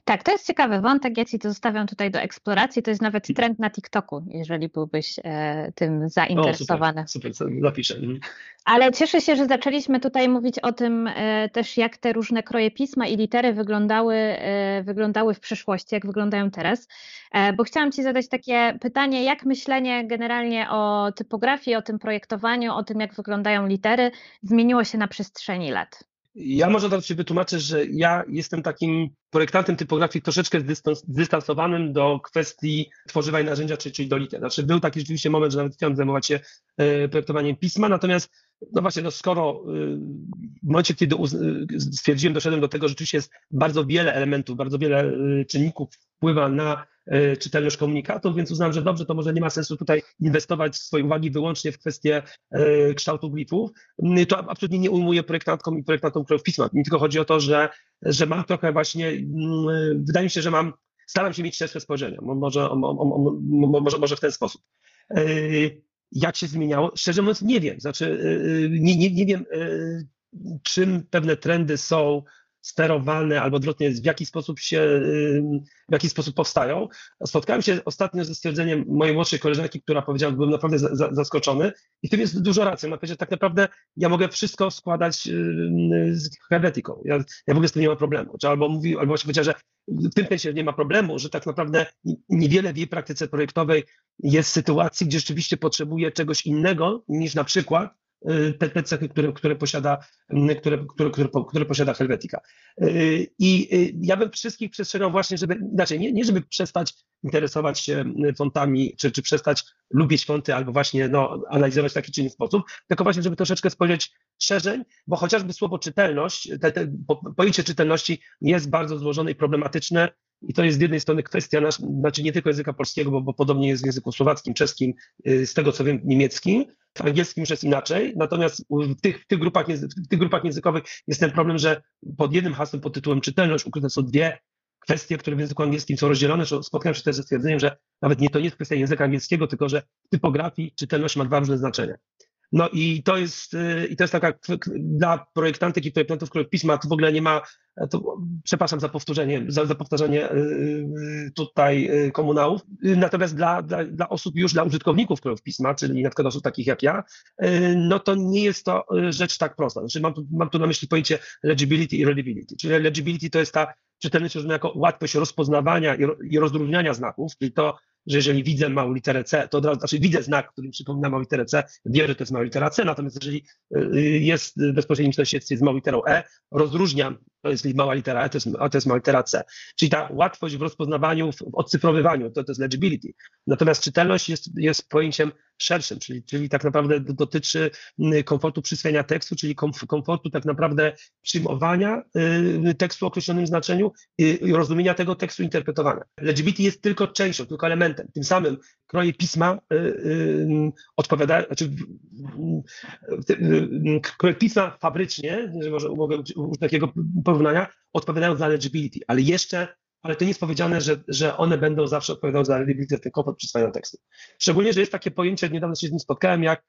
Speaker 1: Tak, to jest ciekawy wątek. Ja Ci to zostawiam tutaj do eksploracji. To jest nawet trend na TikToku, jeżeli byłbyś e, tym zainteresowany.
Speaker 3: O, super, super, zapiszę. Mhm.
Speaker 1: Ale cieszę się, że zaczęliśmy tutaj mówić o tym e, też, jak te różne kroje pisma i litery wyglądały, e, wyglądały w przeszłości, jak wyglądają teraz. E, bo chciałam Ci zadać takie pytanie, jak myślenie generalnie o typografii, o tym projektowaniu, o tym, jak wyglądają litery, zmieniło się na przestrzeni lat?
Speaker 3: Ja może teraz się wytłumaczę, że ja jestem takim projektantem typografii troszeczkę zdystansowanym do kwestii tworzywa i narzędzia, czyli do liter. Znaczy był taki rzeczywiście moment, że nawet chciałem zajmować się e, projektowaniem pisma, natomiast no właśnie, no skoro e, w momencie, kiedy stwierdziłem, doszedłem do tego, że rzeczywiście jest bardzo wiele elementów, bardzo wiele e, czynników wpływa na E, czytelność komunikatów, więc uznałem, że dobrze, to może nie ma sensu tutaj inwestować swojej uwagi wyłącznie w kwestię e, kształtu glifów. Mm, to absolutnie nie ujmuje projektantkom i projektantom krojów pisma. Mi tylko chodzi o to, że, że mam trochę właśnie, mm, wydaje mi się, że mam, staram się mieć szersze spojrzenie, może, może, może w ten sposób. Jak się zmieniało? Szczerze mówiąc, nie wiem. Znaczy, nie, nie, nie wiem, czym pewne trendy są sterowane, albo odwrotnie, w jaki sposób się, w jaki sposób powstają. Spotkałem się ostatnio ze stwierdzeniem mojej młodszej koleżanki, która powiedziała, że byłem naprawdę zaskoczony i tym jest dużo racji. Ona powiedziała, tak naprawdę ja mogę wszystko składać z hermetyką. Ja, ja w ogóle z tym nie ma problemu. Albo mówi, albo właśnie powiedziała, że w tym sensie nie ma problemu, że tak naprawdę niewiele w jej praktyce projektowej jest sytuacji, gdzie rzeczywiście potrzebuje czegoś innego niż na przykład Y, te, te cechy, które, które, posiada, które, które, które, które posiada Helvetica. Y, I y, ja bym wszystkich przestrzegał właśnie, żeby, inaczej, nie, nie żeby przestać interesować się fontami, czy, czy przestać lubić fonty, albo właśnie no, analizować w taki czy inny sposób, tylko właśnie, żeby troszeczkę spojrzeć szerzej, bo chociażby słowo czytelność, te, te, pojęcie czytelności jest bardzo złożone i problematyczne I to jest z jednej strony kwestia, nasz, znaczy nie tylko języka polskiego, bo, bo podobnie jest w języku słowackim, czeskim, z tego co wiem, niemieckim, w angielskim już jest inaczej. Natomiast w tych, w tych, grupach, w tych grupach językowych jest ten problem, że pod jednym hasłem pod tytułem czytelność ukryte są dwie kwestie, które w języku angielskim są rozdzielone. Spotkałem się też ze stwierdzeniem, że nawet nie to nie jest kwestia języka angielskiego, tylko że w typografii czytelność ma dwa różne znaczenia. No i to jest, y, i to jest taka dla projektantek i projektantów, które pisma to w ogóle nie ma, to, przepraszam za powtórzenie, za, za powtarzanie y, y, tutaj komunałów. Natomiast dla, dla, dla osób już, dla użytkowników krojów pisma, czyli na przykład osób takich jak ja, no to nie jest to rzecz tak prosta. Znaczy mam mam tu na myśli pojęcie legibility i readability. Czyli legibility to jest ta czytelność rozumiana jako łatwość rozpoznawania i, i rozróżniania znaków, czyli to, że jeżeli widzę małą literę C, to od razu, znaczy widzę znak, który mi przypomina małą literę C, wiem, że to jest mała litera C, natomiast jeżeli y, jest w bezpośrednim sąsiedztwie z małą literą E, rozróżniam, to jest mała litera E, to jest, a to jest mała litera C. Czyli ta łatwość w rozpoznawaniu, w odcyfrowywaniu, to, to jest legibility. Natomiast czytelność jest, jest pojęciem szerszym, czyli, czyli tak naprawdę dotyczy mm, komfortu przyswojenia tekstu, czyli komfortu tak naprawdę przyjmowania y, tekstu o określonym znaczeniu i rozumienia tego tekstu, interpretowania. Legibility jest tylko częścią, tylko elementem. Tym samym kroje pisma y, odpowiadają, znaczy kroje pisma fabrycznie, że może mogę użyć takiego porównania, odpowiadają za legibility, ale jeszcze ale to nie jest powiedziane, że, że one będą zawsze odpowiadały za readability, ten komfort przyswajania tekstu. Szczególnie, że jest takie pojęcie, niedawno się z nim spotkałem, jak,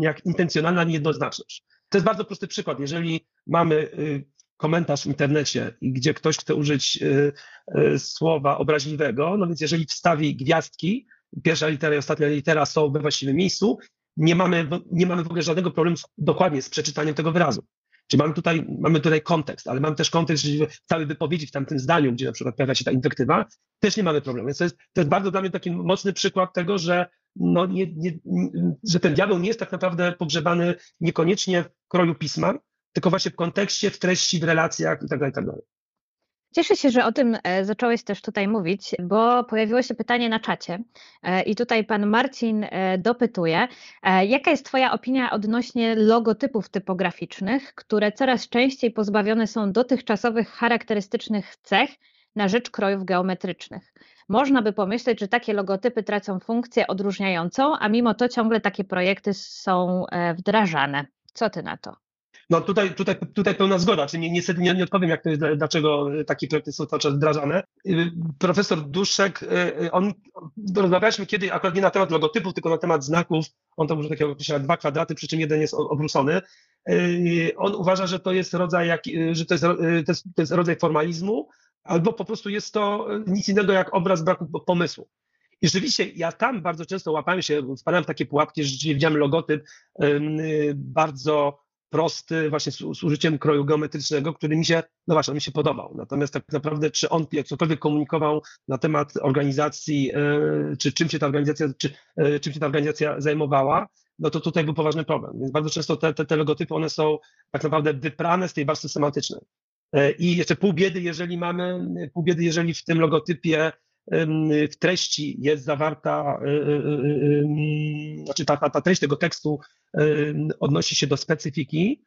Speaker 3: jak intencjonalna niejednoznaczność. To jest bardzo prosty przykład. Jeżeli mamy y, komentarz w internecie, gdzie ktoś chce użyć y, y, słowa obraźliwego, no więc jeżeli wstawi gwiazdki, pierwsza litera i ostatnia litera są we właściwym miejscu, nie mamy, nie mamy w ogóle żadnego problemu z, dokładnie z przeczytaniem tego wyrazu. Czyli mamy tutaj, mamy tutaj kontekst, ale mamy też kontekst, w całej wypowiedzi w tamtym zdaniu, gdzie na przykład pojawia się ta inwektywa, też nie mamy problemu. Więc to jest, to jest bardzo dla mnie taki mocny przykład tego, że, no nie, nie, że ten diabeł nie jest tak naprawdę pogrzebany niekoniecznie w kroju pisma, tylko właśnie w kontekście, w treści, w relacjach itd. Tak itd.
Speaker 1: Cieszę się, że o tym e, zacząłeś też tutaj mówić, bo pojawiło się pytanie na czacie e, i tutaj pan Marcin e, dopytuje, jaka jest Twoja opinia odnośnie logotypów typograficznych, które coraz częściej pozbawione są dotychczasowych charakterystycznych cech na rzecz krojów geometrycznych? Można by pomyśleć, że takie logotypy tracą funkcję odróżniającą, a mimo to ciągle takie projekty są wdrażane. Co Ty na to?
Speaker 3: No tutaj, tutaj, tutaj pełna zgoda, czyli niestety nie, nie odpowiem, jak to jest, dlaczego takie projekty są cały czas wdrażane. Y, profesor Duszek, y, y, on, rozmawialiśmy kiedy, akurat nie na temat logotypów, tylko na temat znaków, on tam użył takiego określenia dwa kwadraty, przy czym jeden jest obrócony. On uważa, że to jest rodzaj, jak, że to jest, to jest, to jest rodzaj formalizmu, albo po prostu jest to nic innego jak obraz braku pomysłu. I rzeczywiście ja tam bardzo często łapałem się, wpadałem w takie pułapki, że widziałem logotyp bardzo prosty, właśnie z, z, użyciem kroju geometrycznego, który mi się, no właśnie, mi się podobał. Natomiast tak naprawdę, czy on jak cokolwiek komunikował na temat organizacji, yy, czy czym się ta organizacja, czy, yy, czym się ta organizacja zajmowała, no to tutaj był poważny problem. Więc bardzo często te, te, te logotypy, one są tak naprawdę wyprane z tej warstwy semantycznej. Yy, I jeszcze pół biedy, jeżeli mamy, pół biedy, jeżeli w tym logotypie w treści jest zawarta, y, y, y, znaczy ta, ta, ta treść tego tekstu odnosi się do specyfiki,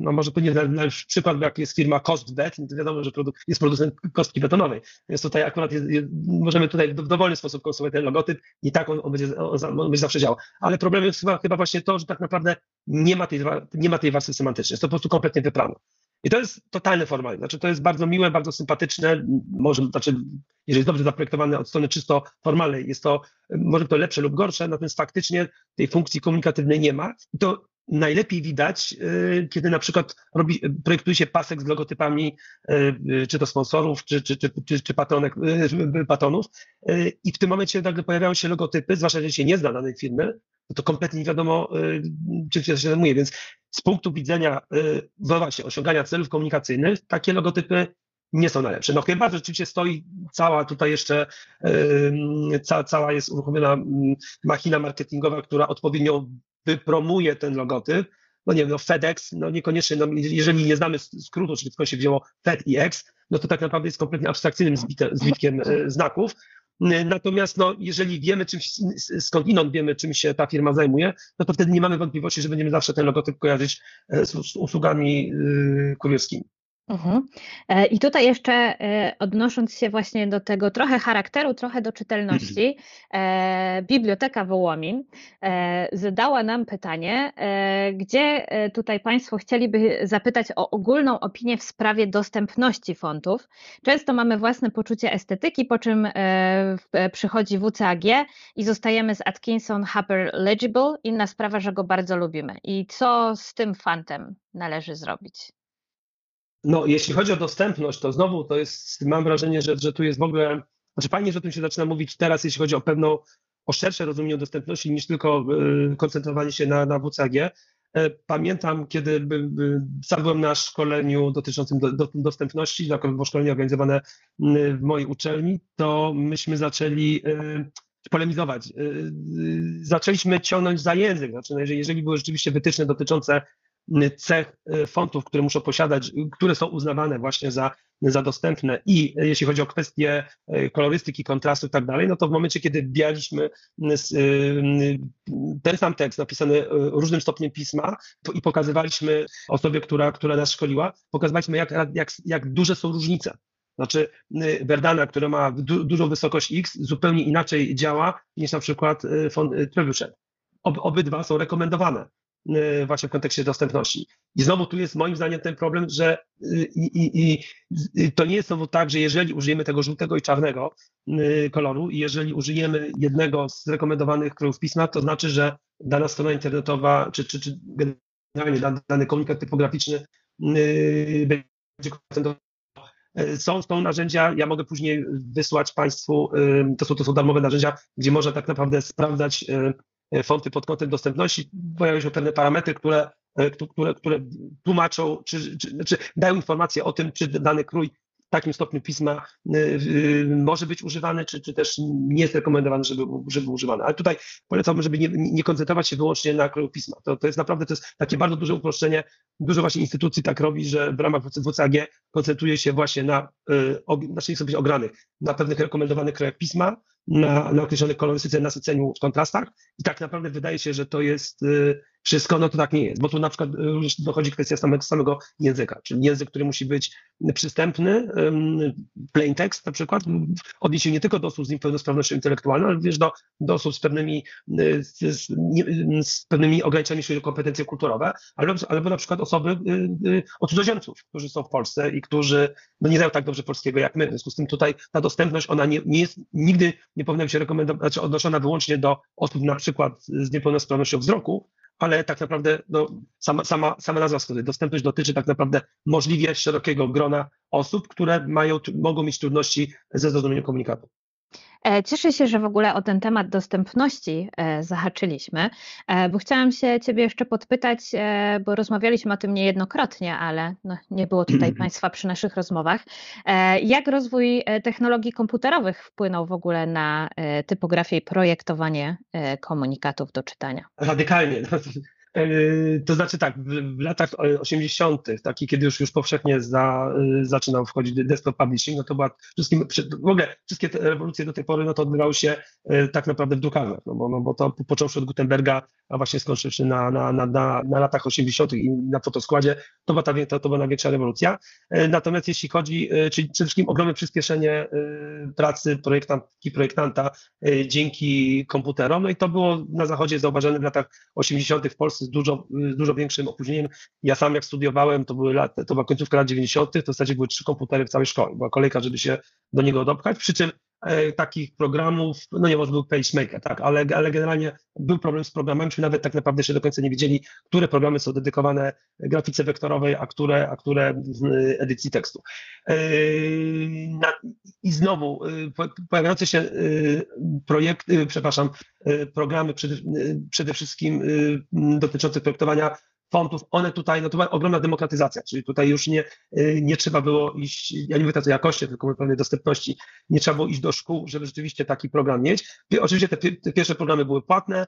Speaker 3: no może najlepszy przykład, bo jak jest firma CostBet, no to wiadomo, że jest producent kostki betonowej. Więc tutaj akurat jest, jest, możemy tutaj w dowolny sposób konstruować ten logotyp i tak on, on, będzie, on będzie zawsze działał. Ale problemem jest chyba, chyba właśnie to, że tak naprawdę nie ma tej, nie ma tej warstwy semantycznej. Jest to po prostu kompletnie wyprane. I to jest totalny formalizm. Znaczy, to jest bardzo miłe, bardzo sympatyczne. Może, znaczy, jeżeli jest dobrze zaprojektowane od strony czysto formalnej, jest to może to lepsze lub gorsze, natomiast faktycznie tej funkcji komunikatywnej nie ma. I to najlepiej widać, y, kiedy na przykład robi, projektuje się pasek z logotypami, y, y, czy to sponsorów, czy, czy, czy, czy, czy patronek, patronów, i w tym momencie nagle pojawiają się logotypy, zwłaszcza jeżeli się nie zna danej firmy, no to kompletnie nie wiadomo, czym się zajmuje. Więc z punktu widzenia, no właśnie, osiągania celów komunikacyjnych, takie logotypy nie są najlepsze. No chyba, rzeczywiście stoi cała tutaj jeszcze, ca, cała jest uruchomiona machina marketingowa, która odpowiednio wypromuje ten logotyp, no nie wiem, no FedEx, no niekoniecznie, no jeżeli nie znamy skrótu, czyli skąd się wzięło Fed i X, no to tak naprawdę jest kompletnie abstrakcyjnym zbitkiem e, znaków. Natomiast no, jeżeli wiemy, czym, skąd inąd wiemy, czym się ta firma zajmuje, no to wtedy nie mamy wątpliwości, że będziemy zawsze ten logotyp kojarzyć e, z, z usługami yy, kurierskimi.
Speaker 1: Mhm. E, I tutaj jeszcze e, odnosząc się właśnie do tego trochę charakteru, trochę do czytelności, e, Biblioteka Wołomin zadała nam pytanie, gdzie tutaj Państwo chcieliby zapytać o ogólną opinię w sprawie dostępności fontów. Często mamy własne poczucie estetyki, po czym przychodzi WCAG i zostajemy z Atkinson Hyper Legible. Inna sprawa, że go bardzo lubimy. I co z tym fantem należy zrobić?
Speaker 3: No, jeśli chodzi o dostępność, to znowu to jest, mam wrażenie, że, że tu jest w ogóle, znaczy fajnie, że tu się zaczyna mówić teraz, jeśli chodzi o pewną, o szersze rozumienie dostępności niż tylko y, koncentrowanie się na, na WCAG. E, pamiętam, kiedy by, sam byłem na szkoleniu dotyczącym do, do, dostępności, było szkolenie organizowane w mojej uczelni, to myśmy zaczęli y, polemizować. Y, zaczęliśmy ciągnąć za język. Znaczy, jeżeli, jeżeli były rzeczywiście wytyczne dotyczące cech e, fontów, które muszą posiadać, które są uznawane właśnie za, za dostępne i jeśli chodzi o kwestie e, kolorystyki, kontrastu i tak dalej, no to w momencie, kiedy wbijaliśmy e, ten sam tekst napisany różnym stopniem pisma i pokazywaliśmy osobie, która, która nas szkoliła, pokazywaliśmy jak, jak, jak duże są różnice. Znaczy Verdana, która ma du dużą wysokość X, zupełnie inaczej działa niż na przykład Trebuchet. Ob obydwa są rekomendowane. Y, właśnie w kontekście dostępności. I znowu tu jest moim zdaniem ten problem, że y, i, i, i to nie jest znowu tak, że jeżeli użyjemy tego żółtego i czarnego y, koloru i jeżeli użyjemy jednego z rekomendowanych krojów pisma, to znaczy, że dana strona internetowa, czy, czy, czy generalnie dany, komunikat typograficzny będzie są, są narzędzia, ja mogę później wysłać Państwu, to są, to są darmowe narzędzia, gdzie można tak naprawdę sprawdzać fonty pod kątem dostępności, pojawiają się pewne parametry, które, e, które, które tłumaczą, czy, czy, znaczy dają informację o tym, czy dany krój w takim stopniu pisma e, może być używany, czy, czy też nie jest rekomendowany, żeby, żeby używany. Ale tutaj polecam, żeby nie, nie koncentrować się wyłącznie na kroju pisma. To, to jest naprawdę to jest takie bardzo duże uproszczenie. Dużo właśnie instytucji tak robi, że w ramach WCAG koncentruje się właśnie na, znaczy sobie ogranych, na pewnych rekomendowanych krojach pisma, na, na określonej kolorystyce, nasyceniu w kontrastach. I tak naprawdę wydaje się, że to jest y, wszystko, no to tak nie jest, bo tu na przykład również dochodzi kwestia samego, samego języka, czyli język, który musi być przystępny, plain text na przykład, odniesie nie tylko do osób z niepełnosprawnością intelektualną, ale również do, do osób z pewnymi, y, z, z pewnymi ograniczeniami, jeśli chodzi o kompetencje kulturowe, albo, albo na przykład osoby y, od cudzoziemców, którzy są w Polsce i którzy no, nie znają tak dobrze polskiego jak my. W związku z tym tutaj ta dostępność, ona nie, nie jest, nigdy nie powinna być znaczy odnoszona wyłącznie do osób na przykład z niepełnosprawnością wzroku, ale tak naprawdę no, sama, sama, sama nazwa wskazuje, dostępność dotyczy tak naprawdę możliwie szerokiego grona osób, które mają, mogą mieć trudności ze zrozumieniem komunikatu.
Speaker 1: E, cieszę się, że w ogóle o ten temat dostępności e, zahaczyliśmy, e, bo chciałam się Ciebie jeszcze podpytać, bo rozmawialiśmy o tym niejednokrotnie, ale no, nie było tutaj Państwa przy naszych rozmowach. Jak rozwój technologii komputerowych wpłynął w ogóle na typografię i projektowanie komunikatów do czytania?
Speaker 3: Radykalnie. E, to znaczy tak, w, latach 80., taki, kiedy już, już powszechnie za, e, zaczynał wchodzić desktop publishing, no to była wszystkim, w ogóle wszystkie te rewolucje do tej pory, no to odbywały się e, tak naprawdę w drukarniach, no bo, no bo to począwszy od Gutenberga, a właśnie skończywszy na, na, na, na, na latach 80. i na fotoskładzie, to była, ta, to, to była największa rewolucja. Natomiast jeśli chodzi, czyli przede wszystkim ogromne przyspieszenie pracy projektantki, projektanta dzięki komputerom, no i to było na zachodzie zauważone w latach 80. w Polsce z dużo, z dużo większym opóźnieniem. Ja sam jak studiowałem, to, były lat, to była końcówka lat 90., to w zasadzie były trzy komputery w całej szkole. Była kolejka, żeby się do niego dopchać, przy czym takich programów, no nie może był PageMaker, tak, ale, ale generalnie był problem z programami, czy nawet tak naprawdę jeszcze do końca nie wiedzieli, które programy są dedykowane grafice wektorowej, a które, a które edycji tekstu. E, I znowu e, pojawiające się projekty, przepraszam, programy przede, przede wszystkim dotyczące projektowania fontów, one tutaj, no to była ogromna demokratyzacja, czyli tutaj już nie, y, nie trzeba było iść, ja nie mówię teraz o jakości, tylko o pewnej dostępności, nie trzeba było iść do szkół, żeby rzeczywiście taki program mieć. Oczywiście te, te, pierwsze programy były płatne,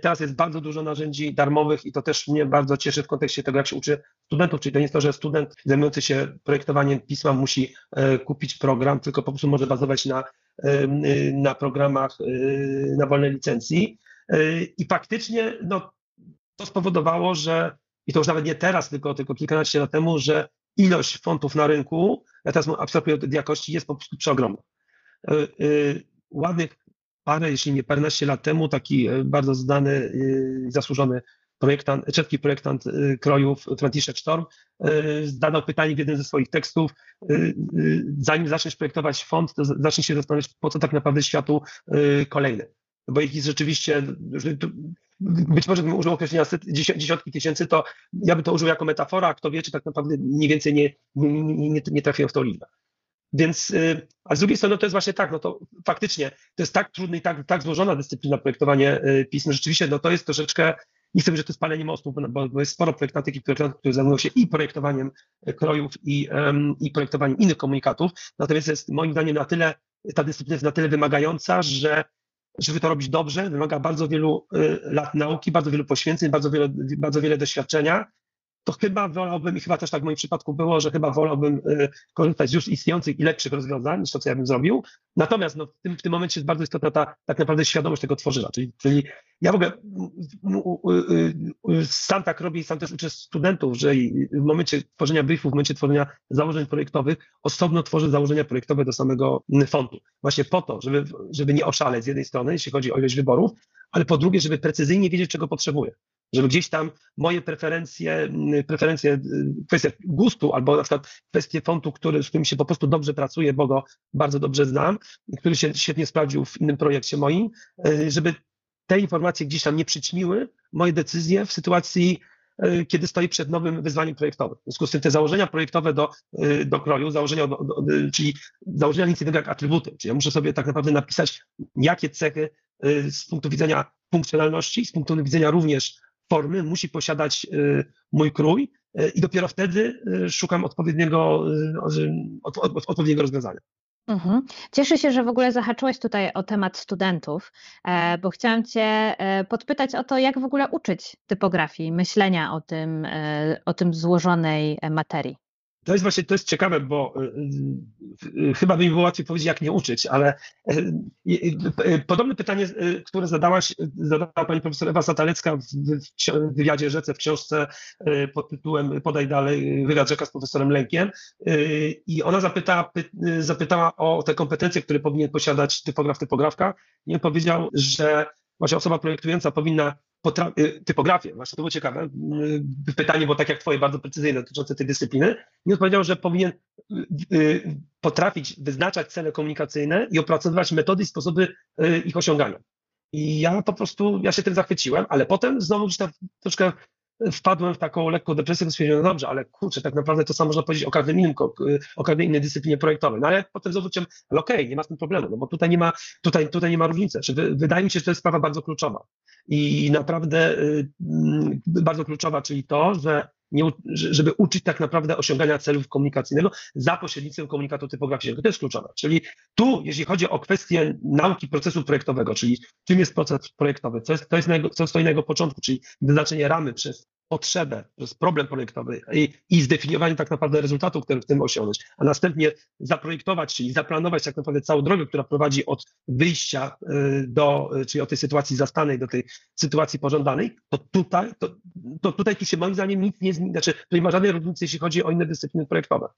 Speaker 3: teraz jest bardzo dużo narzędzi darmowych i to też mnie bardzo cieszy w kontekście tego, jak się uczy studentów, czyli to nie jest to, że student zajmujący się projektowaniem pisma musi e, kupić program, tylko po prostu może bazować na, e, na programach e, na wolnej licencji. I faktycznie no, to spowodowało, że i to już nawet nie teraz, tylko, tylko kilkanaście lat temu, że ilość fontów na rynku, ja teraz abstrahuję od jakości, jest po prostu przeogromna. Ładnych parę, jeśli nie paręnaście lat temu, taki bardzo znany, zasłużony projektant, czeski projektant krojów Franciszek Storm zadał pytanie w jednym ze swoich tekstów, zanim zaczniesz projektować font, to zacznij się zastanawiać, po co tak naprawdę światu kolejny. Bo ich jest rzeczywiście, być może bym użył określenia dziesiątki tysięcy, to ja bym to użył jako metafora, kto wie, czy tak naprawdę mniej więcej nie, nie, nie, nie w tą liczbę. Więc, a z drugiej strony to jest właśnie tak, no to faktycznie to jest tak trudny i tak, tak złożona dyscyplina projektowanie pism, rzeczywiście no to jest troszeczkę nie chcę że to jest palenie mostów, bo, bo jest sporo projektantów i projektantów, którzy zajmują się i projektowaniem krojów, i, i projektowaniem innych komunikatów. Natomiast jest moim zdaniem na tyle, ta dyscyplina jest na tyle wymagająca, że żeby to robić dobrze, wymaga bardzo wielu y, lat nauki, bardzo wielu poświęceń, bardzo wiele, bardzo wiele doświadczenia to chyba wolałbym, i chyba też tak w moim przypadku było, że chyba wolałbym y, korzystać z już istniejących i lepszych rozwiązań niż to, co ja bym zrobił. Natomiast no, w, tym, w tym momencie jest bardzo istotna ta tak naprawdę świadomość tego tworzywa. Czyli, czyli ja w ogóle sam tak robię i sam też uczę studentów, że w momencie tworzenia briefów, w momencie tworzenia założeń projektowych, osobno tworzę założenia projektowe do samego fontu. Właśnie po to, żeby, żeby nie oszaleć z jednej strony, jeśli chodzi o ilość wyborów, ale po drugie, żeby precyzyjnie wiedzieć, czego potrzebuję żeby gdzieś tam moje preferencje, preferencje, y, kwestia gustu albo na przykład kwestie fontu, który, z którym się po prostu dobrze pracuje, bo go bardzo dobrze znam, który się świetnie sprawdził w innym projekcie moim, y, żeby te informacje gdzieś tam nie przyćmiły moje decyzje w sytuacji, y, kiedy stoi przed nowym wyzwaniem projektowym. W związku z tym te założenia projektowe do, do kroju, założenia, do, do, czyli założenia nic innego jak atrybuty, czyli ja muszę sobie tak naprawdę napisać, jakie cechy z punktu widzenia funkcjonalności, z punktu widzenia również formy musi posiadać mój krój i dopiero wtedy szukam odpowiedniego, odpowiedniego rozwiązania.
Speaker 1: Mhm. Cieszę się, że w ogóle zahaczyłeś tutaj o temat studentów, e, bo chciałam Cię e, podpytać o to, jak w ogóle uczyć typografii, myślenia o tym, e, o tym złożonej materii.
Speaker 3: To jest właśnie, to jest ciekawe, bo y, y, chyba by mi było łatwiej powiedzieć, jak nie uczyć, ale y, podobne pytanie, które zadałaś, zadała pani profesor Ewa Satalecka w wywiadzie Rzece w książce pod tytułem Podaj dalej, wywiad Rzeka z profesorem Lękiem i ona zapytała, zapytała o te kompetencje, które powinien posiadać typograf, typografka i on powiedział, że właśnie osoba projektująca powinna Y, typografię. Właśnie to było ciekawe. Y, pytanie było tak jak twoje, bardzo precyzyjne dotyczące tej dyscypliny. I odpowiedział, że powinien y, potrafić wyznaczać cele komunikacyjne i opracowywać metody i sposoby ich osiągania. I ja po prostu, ja się tym zachwyciłem, ale potem znowu gdzieś tam troszkę wpadłem w taką lekką depresję, bo stwierdziłem, no dobrze, ale kurczę, tak naprawdę to samo można powiedzieć o każdym innym, o każdej innej dyscyplinie projektowej. No ale potem zobaczyłem, ale okej, okay, nie ma z tym problemu, no bo tutaj nie ma, tutaj, tutaj nie ma różnicy. Wydaje mi się, że to jest sprawa bardzo kluczowa. I naprawdę y, mm, bardzo kluczowa, czyli to, że nie, żeby uczyć tak naprawdę osiągania celów komunikacyjnego za pośrednictwem komunikatu typograficznego. To jest kluczowe. Czyli tu, jeśli chodzi o kwestię nauki procesu projektowego, czyli czym jest proces projektowy, co, jest, to jest na jego, co stoi na jego początku, czyli wyznaczenie ramy przez potrzebę, jest problem projektowy i, i zdefiniowanie tak naprawdę rezultatu, który chcemy osiągnąć, a następnie zaprojektować, czyli zaplanować tak naprawdę całą drogę, która prowadzi od wyjścia y, do, y, czyli od tej sytuacji zastanej do tej sytuacji pożądanej, to tutaj, to, to tutaj tu się moim zdaniem nic nie zmieni, znaczy tutaj nie ma żadnej różnicy, jeśli chodzi o inne dyscypliny projektowe.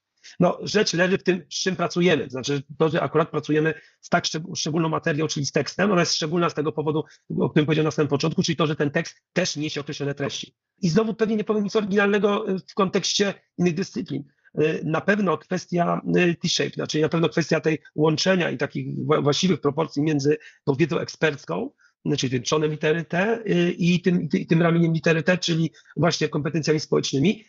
Speaker 3: No, rzecz leży w tym, z czym pracujemy, znaczy to, że akurat pracujemy z tak szczególną materią, czyli z tekstem, ona jest szczególna z tego powodu, o którym powiedziałem na samym początku, czyli to, że ten tekst też niesie określone treści. I znowu pewnie nie powiem nic oryginalnego y, w kontekście innych dyscyplin. Y, na pewno kwestia y, T-shape, znaczy na pewno kwestia tej łączenia i takich właściwych proporcji między tą wiedzą ekspercką, znaczy trzonem litery T i tym, i tym ramieniem litery T, czyli właśnie kompetencjami społecznymi.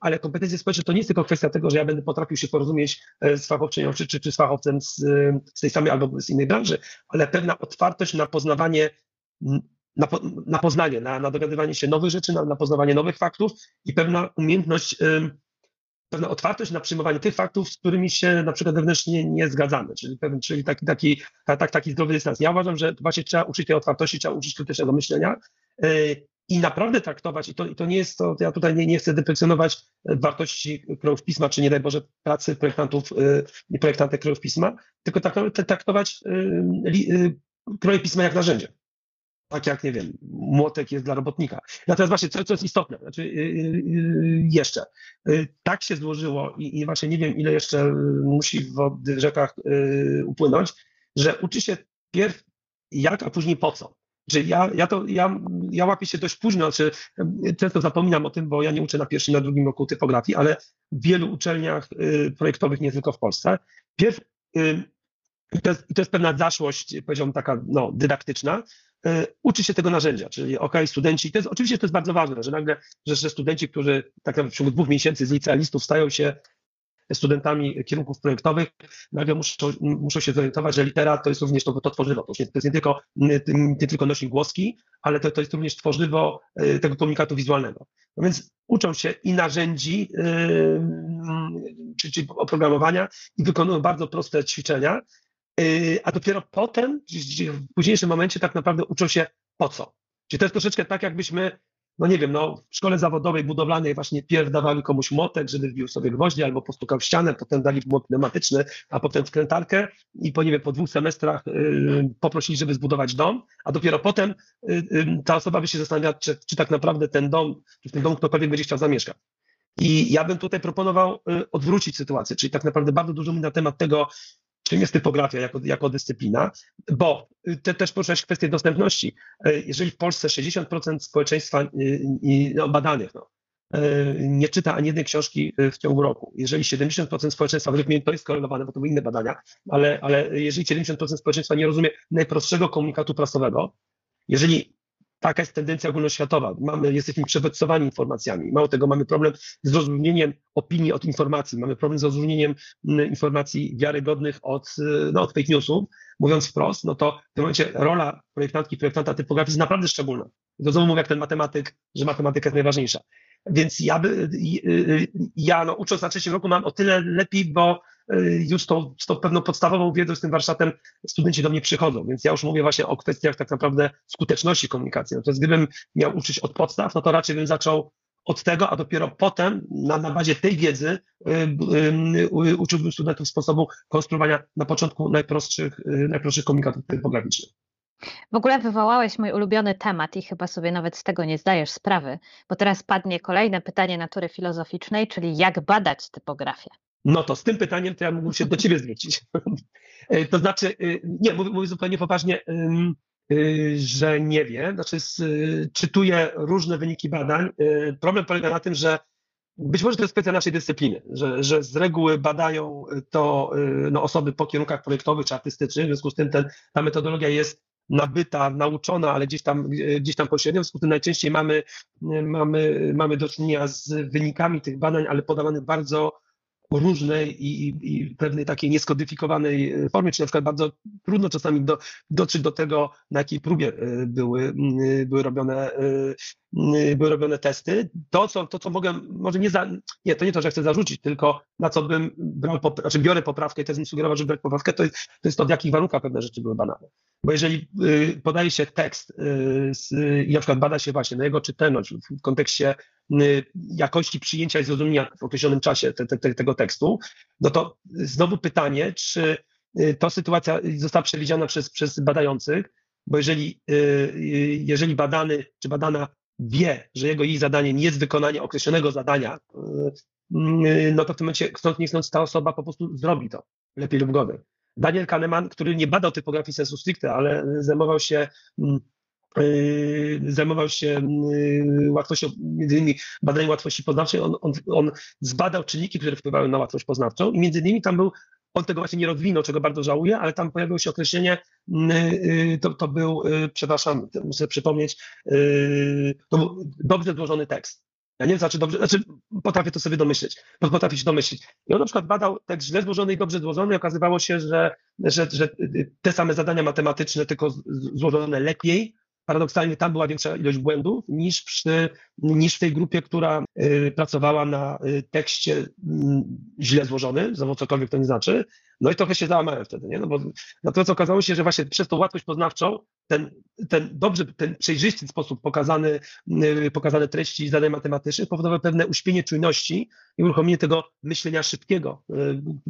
Speaker 3: Ale kompetencje społeczne to nie jest tylko kwestia tego, że ja będę potrafił się porozumieć z fachowczynią czy, czy, czy z fachowcem z, z tej samej albo z innej branży, ale pewna otwartość na poznawanie na, na poznanie, na, na się nowych rzeczy, na, na poznawanie nowych faktów i pewna umiejętność, pewna otwartość na przyjmowanie tych faktów, z którymi się na przykład wewnętrznie nie zgadzamy, czyli, pewien, czyli taki, taki, tak, taki zdrowy dystans. Ja uważam, że właśnie trzeba uczyć tej otwartości, trzeba uczyć krytycznego myślenia y, i naprawdę traktować, i to, i to nie jest to, ja tutaj nie, nie chcę deprecjonować wartości krojów pisma, czy nie daj Boże pracy projektantów, y, projektantek krojów pisma, tylko traktować y, kroje pisma jak narzędzie tak jak, nie wiem, młotek jest dla robotnika. Natomiast właśnie, co, co jest istotne, znaczy yy, jeszcze, yy, tak się złożyło i, i, właśnie nie wiem, ile jeszcze musi w rzekach yy, upłynąć, że uczy się pierw jak, a później po co. Że ja, ja, to, ja, ja łapię się dość późno, znaczy często zapominam o tym, bo ja nie uczę na pierwszym, na drugim roku typografii, ale w wielu uczelniach projektowych, nie tylko w Polsce, pierw i to, jest, I to jest pewna zaszłość, powiedziałbym, taka no, dydaktyczna, uczy się tego narzędzia, czyli ok, studenci, to jest, oczywiście to jest bardzo ważne, że nagle, że, że studenci, którzy tak naprawdę w ciągu dwóch miesięcy z licealistów stają się studentami kierunków projektowych, nagle muszą, muszą się zorientować, że litera to jest również to, to tworzywo. To, jest nie tylko, nie, tylko nośnik głoski, ale to, to jest również tworzywo e, tego komunikatu wizualnego. No więc uczą się i narzędzi, yy, czy, czy oprogramowania i wykonują bardzo proste ćwiczenia, a dopiero potem, w późniejszym momencie tak naprawdę uczą się po co. Czyli to jest troszeczkę tak, jakbyśmy, no nie wiem, no w szkole zawodowej, budowlanej właśnie pierw dawali komuś młotek, żeby wbił sobie gwoździe albo postukał w ścianę, potem dali młot pneumatyczny, a potem wkrętarkę i po, nie wiem, po dwóch semestrach y, poprosili, żeby zbudować dom, a dopiero potem y, y, ta osoba by się zastanawiała, czy, czy tak naprawdę ten dom, czy w tym domu ktokolwiek będzie chciał zamieszkać. I ja bym tutaj proponował odwrócić sytuację, czyli tak naprawdę bardzo dużo mi na temat tego, czym jest typografia jako, jako dyscyplina, bo y, te, też poruszyłeś kwestię dostępności. Y, jeżeli w Polsce 60% społeczeństwa y, no, badanych no, nie czyta ani jednej książki w ciągu roku, jeżeli 70% społeczeństwa, to jest korelowane, bo to były inne badania, ale, ale jeżeli 70% społeczeństwa nie rozumie najprostszego komunikatu prasowego, jeżeli Taka jest tendencja ogólnoświatowa. Mamy, jesteśmy przewodcowani informacjami. Mało tego, mamy problem z zrozumieniem opinii od informacji. Mamy problem z rozróżnieniem mm, informacji wiarygodnych od, y, no, od fake newsów. Mówiąc wprost, no to w tym momencie rola projektantki, projektanta typografii jest naprawdę szczególna. To znowu mówię jak ten matematyk, że matematyka jest najważniejsza. Więc ja, by, y, y, ja no, ucząc na trzecim roku mam o tyle lepiej, bo już tą, tą pewną podstawową wiedzą z tym warsztatem studenci do mnie przychodzą, więc ja już mówię właśnie o kwestiach tak naprawdę skuteczności komunikacji. Natomiast gdybym miał uczyć od podstaw, no to raczej bym zaczął od tego, a dopiero potem na, na bazie tej wiedzy y, y, uczyłbym studentów sposobu konstruowania na początku najprostszych, y, najprostszych komunikatów typograficznych.
Speaker 1: W ogóle wywołałeś mój ulubiony temat i chyba sobie nawet z tego nie zdajesz sprawy, bo teraz padnie kolejne pytanie natury filozoficznej, czyli jak badać typografię.
Speaker 3: No to z tym pytaniem to ja mógłbym się do ciebie zwrócić. E, to znaczy, e, nie, mówię, mówię zupełnie poważnie, e, że nie wiem, znaczy czytuję różne wyniki badań. Problem polega na tym, że być może to jest kwestia naszej dyscypliny, że, że z reguły badają to no, osoby po kierunkach projektowych czy artystycznych, w związku z tym ten, ta metodologia jest nabyta, nauczona, ale gdzieś tam, gdzieś tam pośrednio, w związku z tym najczęściej mamy, mamy, mamy do czynienia z wynikami tych badań, ale podawanych bardzo różnej i, i, pewnej takiej nieskodyfikowanej e, formie, czy na przykład bardzo trudno czasami do, dotrzeć do tego, na jakiej próbie e, były, były, robione, e, były robione testy. To, co, to, co mogę, może nie, za, nie, to nie to, że chcę zarzucić, tylko na co bym brał, znaczy biorę poprawkę i też bym sugerował, żeby brać poprawkę, to jest, to jest to, w jakich warunkach pewne rzeczy były badane. Bo jeżeli podaje się tekst i na przykład bada się właśnie na jego czytelność w kontekście jakości przyjęcia i zrozumienia w określonym czasie te, te, tego tekstu, no to znowu pytanie, czy y, to sytuacja została przewidziana przez, przez badających, bo jeżeli, y, jeżeli badany czy badana wie, że jego jej zadaniem jest wykonanie określonego zadania, no to w tym momencie chcąc nie chcąc ta osoba po prostu zrobi to, lepiej lub gorzej. Daniel Kahneman, który nie badał typografii sensu stricte, ale zajmował się mm, zajmował się yy, łatwością, między innymi badaniem łatwości poznawczej. On, on, on zbadał czynniki, które wpływały na łatwość poznawczą i między innymi tam był on tego właśnie nie rozwinął, czego bardzo żałuję, ale tam pojawiło się określenie, yy, to, to był, przepraszam, muszę przypomnieć, to był dobrze złożony tekst. Ja nie wiem, znaczy dobrze, znaczy potrafię to sobie domyśleć, potrafię się domyślić. I on na przykład badał tekst źle złożony i dobrze złożony i okazywało się, że, że, że te same zadania matematyczne, tylko złożone lepiej, paradoksalnie tam była większa ilość błędów niż, przy, niż w tej grupie, która y, pracowała na y, tekście y, źle złożonym, znowu cokolwiek to nie znaczy. No i trochę się załamałem wtedy, nie? No bo natomiast okazało się, że właśnie przez tą łatwość poznawczą ten, ten dobrze, ten przejrzysty sposób pokazany, y, pokazane treści zadań matematycznych powodowały pewne uśpienie czujności i uruchomienie tego myślenia szybkiego,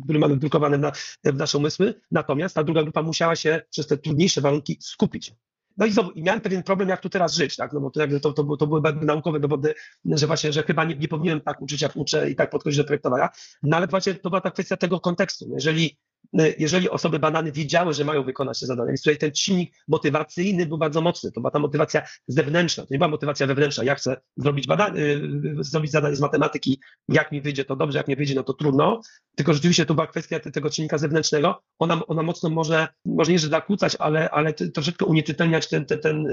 Speaker 3: który mamy wdrukowane na, w nasze umysły. Natomiast ta druga grupa musiała się przez te trudniejsze warunki skupić. No i znowu, i miałem pewien problem, jak tu teraz żyć, tak? No bo to, jakby to, to, to były naukowe dowody, że właśnie, że chyba nie, nie powinienem tak uczyć, jak uczę i tak podchodzić do projektowania. No ale właśnie to była ta kwestia tego kontekstu. Jeżeli Y, jeżeli osoby badane wiedziały, że mają wykonać te zadania, więc tutaj ten czynnik motywacyjny był bardzo mocny. To była ta motywacja zewnętrzna, to nie była motywacja wewnętrzna. Ja chcę zrobić, y, zrobić zadanie z matematyki, jak mi wyjdzie, to dobrze, jak nie wyjdzie, no to trudno. Tylko rzeczywiście to była kwestia tego czynnika zewnętrznego. Ona, ona mocno może, może nie, że zakłócać, ale, ale troszeczkę unieczytelniać ten, ten, ten,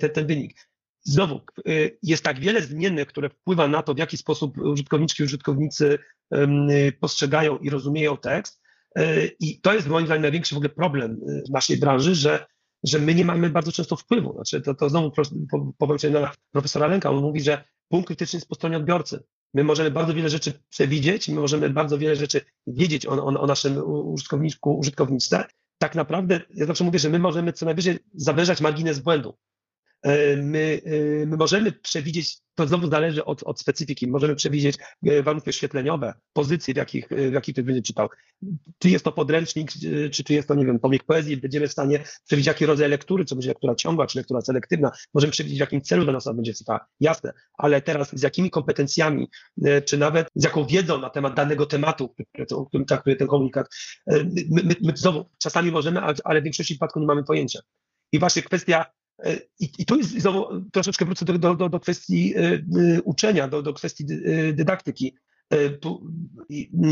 Speaker 3: ten, ten wynik. Znowu, jest tak wiele zmiennych, które wpływa na to, w jaki sposób użytkowniczki użytkownicy postrzegają i rozumieją tekst, E, I to jest moim zdaniem największy w ogóle problem e, w naszej branży, że, że my nie mamy bardzo często wpływu. Znaczy, to, to znowu powiem się na profesora Lenka, on mówi, że punkt krytyczny jest po stronie odbiorcy. My możemy bardzo wiele rzeczy przewidzieć, my możemy bardzo wiele rzeczy wiedzieć o, o, o naszym użytkowniku, użytkowniczce. Tak naprawdę, ja zawsze mówię, że my możemy co najwyżej zawężać margines błędu. E, my, e, my możemy przewidzieć, to znowu zależy od, od specyfiki, możemy przewidzieć e, warunki oświetleniowe, pozycje, w jakich, w jakich ktoś będzie czytał. Czy jest to podręcznik, czy, czy jest to, nie wiem, tomik poezji, będziemy w stanie przewidzieć, jaki rodzaj lektury, czy będzie lektura ciągła, czy lektura selektywna, możemy przewidzieć, w jakim celu dana osoba będzie czytała, jasne, ale teraz z jakimi kompetencjami, czy nawet z jaką wiedzą na temat danego tematu, o którym traktuje ten komunikat, my, my, my znowu czasami możemy, ale w większości przypadków nie mamy pojęcia. I właśnie kwestia I, I tu jest znowu troszeczkę wrócę do, do, do kwestii e, e, uczenia, do, do kwestii dydaktyki.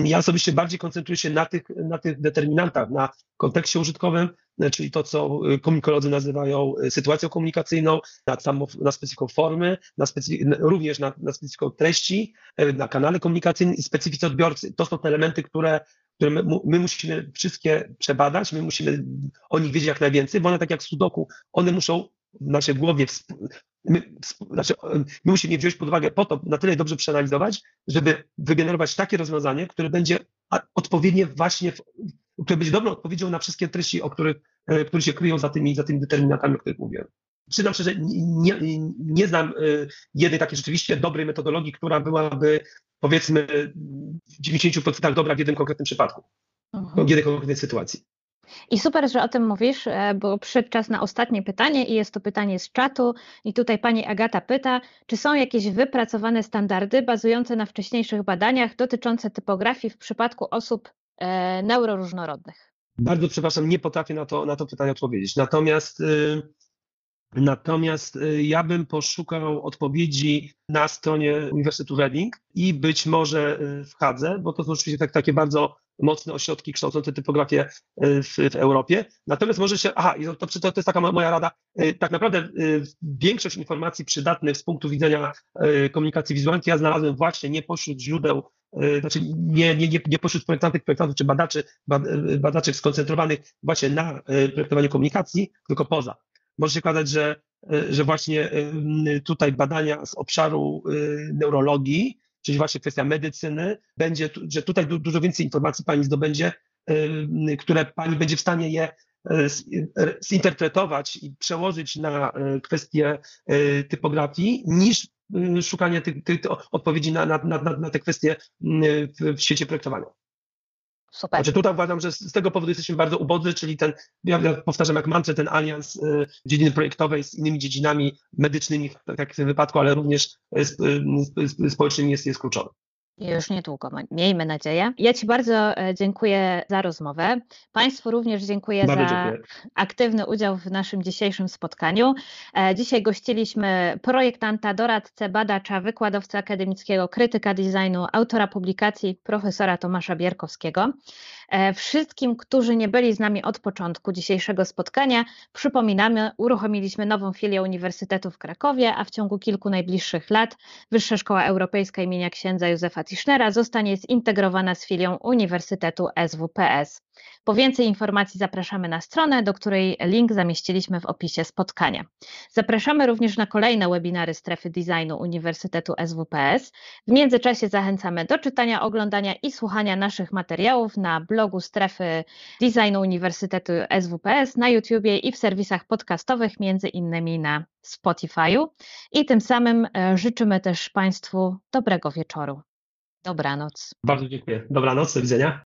Speaker 3: Ja osobiście bardziej koncentruję się na tych, na tych determinantach, na kontekście użytkowym, czyli to, co komunikolodzy nazywają sytuacją komunikacyjną, na, samo, na specyfiką formy, na specyfi również na, na specyfiką treści, na kanale komunikacyjnym i specyfice odbiorcy. To są te elementy, które które my, my, musimy wszystkie przebadać, my musimy o nich wiedzieć jak najwięcej, bo one tak jak sudoku, one muszą w naszej głowie, my, znaczy, my musimy je wziąć pod uwagę po to, na tyle dobrze przeanalizować, żeby wygenerować takie rozwiązanie, które będzie odpowiednie właśnie, w, które będzie dobrą odpowiedzią na wszystkie treści, o których, e, które się kryją za tymi, za tymi determinantami, o których mówiłem. Przyznam szczerze, nie, nie znam e, jednej takiej rzeczywiście dobrej metodologii, która byłaby powiedzmy w 90% dobra w jednym konkretnym przypadku, mhm. w jednej konkretnej sytuacji.
Speaker 1: I super, że o tym mówisz, e, bo przyszedł czas na ostatnie pytanie i jest to pytanie z czatu. I tutaj pani Agata pyta, czy są jakieś wypracowane standardy bazujące na wcześniejszych badaniach dotyczące typografii w przypadku osób e, neuroróżnorodnych?
Speaker 3: Bardzo przepraszam, nie potrafię na to, na to pytanie odpowiedzieć. Natomiast y, Natomiast y, ja bym poszukał odpowiedzi na stronie Uniwersytetu Reading i być może w Hadze, bo to są oczywiście tak, takie bardzo mocne ośrodki kształcące typografię y, w, w Europie. Natomiast może się, aha, to, to, to jest taka moja rada, tak naprawdę większość informacji przydatnych z punktu widzenia komunikacji wizualnej ja znalazłem właśnie nie pośród źródeł, znaczy nie, nie, nie, nie pośród projektantów, projektantów czy badaczy, badaczy skoncentrowanych właśnie na projektowaniu komunikacji, tylko poza może się okazać, że, e, że właśnie e, tutaj badania z obszaru e, neurologii, czyli właśnie kwestia medycyny, będzie, że tutaj dużo więcej informacji pani zdobędzie, które pani będzie w stanie je zinterpretować i przełożyć na kwestie typografii, niż szukanie tych, tych odpowiedzi na, na, na, na te kwestie w świecie projektowania.
Speaker 1: Super.
Speaker 3: Znaczy tutaj uważam, że z tego powodu jesteśmy bardzo ubodzy, czyli ten, ja powtarzam jak mantrę, ten alians y, dziedziny projektowej z innymi dziedzinami medycznymi, tak jak w tym wypadku, ale również y, społecznymi jest, jest kluczowy.
Speaker 1: Już niedługo, miejmy nadzieję. Ja Ci bardzo e, dziękuję za rozmowę. Państwu również dziękuję bardzo za dziękuję. aktywny udział w naszym dzisiejszym spotkaniu. E, dzisiaj gościliśmy projektanta, doradcę, badacza, wykładowcę akademickiego, krytyka designu, autora publikacji profesora Tomasza Bierkowskiego. E, wszystkim, którzy nie byli z nami od początku dzisiejszego spotkania, przypominamy, uruchomiliśmy nową filię Uniwersytetu w Krakowie, a w ciągu kilku najbliższych lat Wyższa Szkoła Europejska imienia księdza Józefa Tischnera zostanie zintegrowana z filią Uniwersytetu SWPS. Po więcej informacji zapraszamy na stronę, do której link zamieściliśmy w opisie spotkania. Zapraszamy również na kolejne webinary Strefy Designu Uniwersytetu SWPS. W międzyczasie zachęcamy do czytania, oglądania i słuchania naszych materiałów na blogu Strefy Designu Uniwersytetu SWPS, na YouTubie i w serwisach podcastowych, między innymi na Spotify'u. I tym samym e, życzymy też Państwu dobrego wieczoru. Dobranoc.
Speaker 3: Bardzo dziękuję. Dobranoc, do widzenia.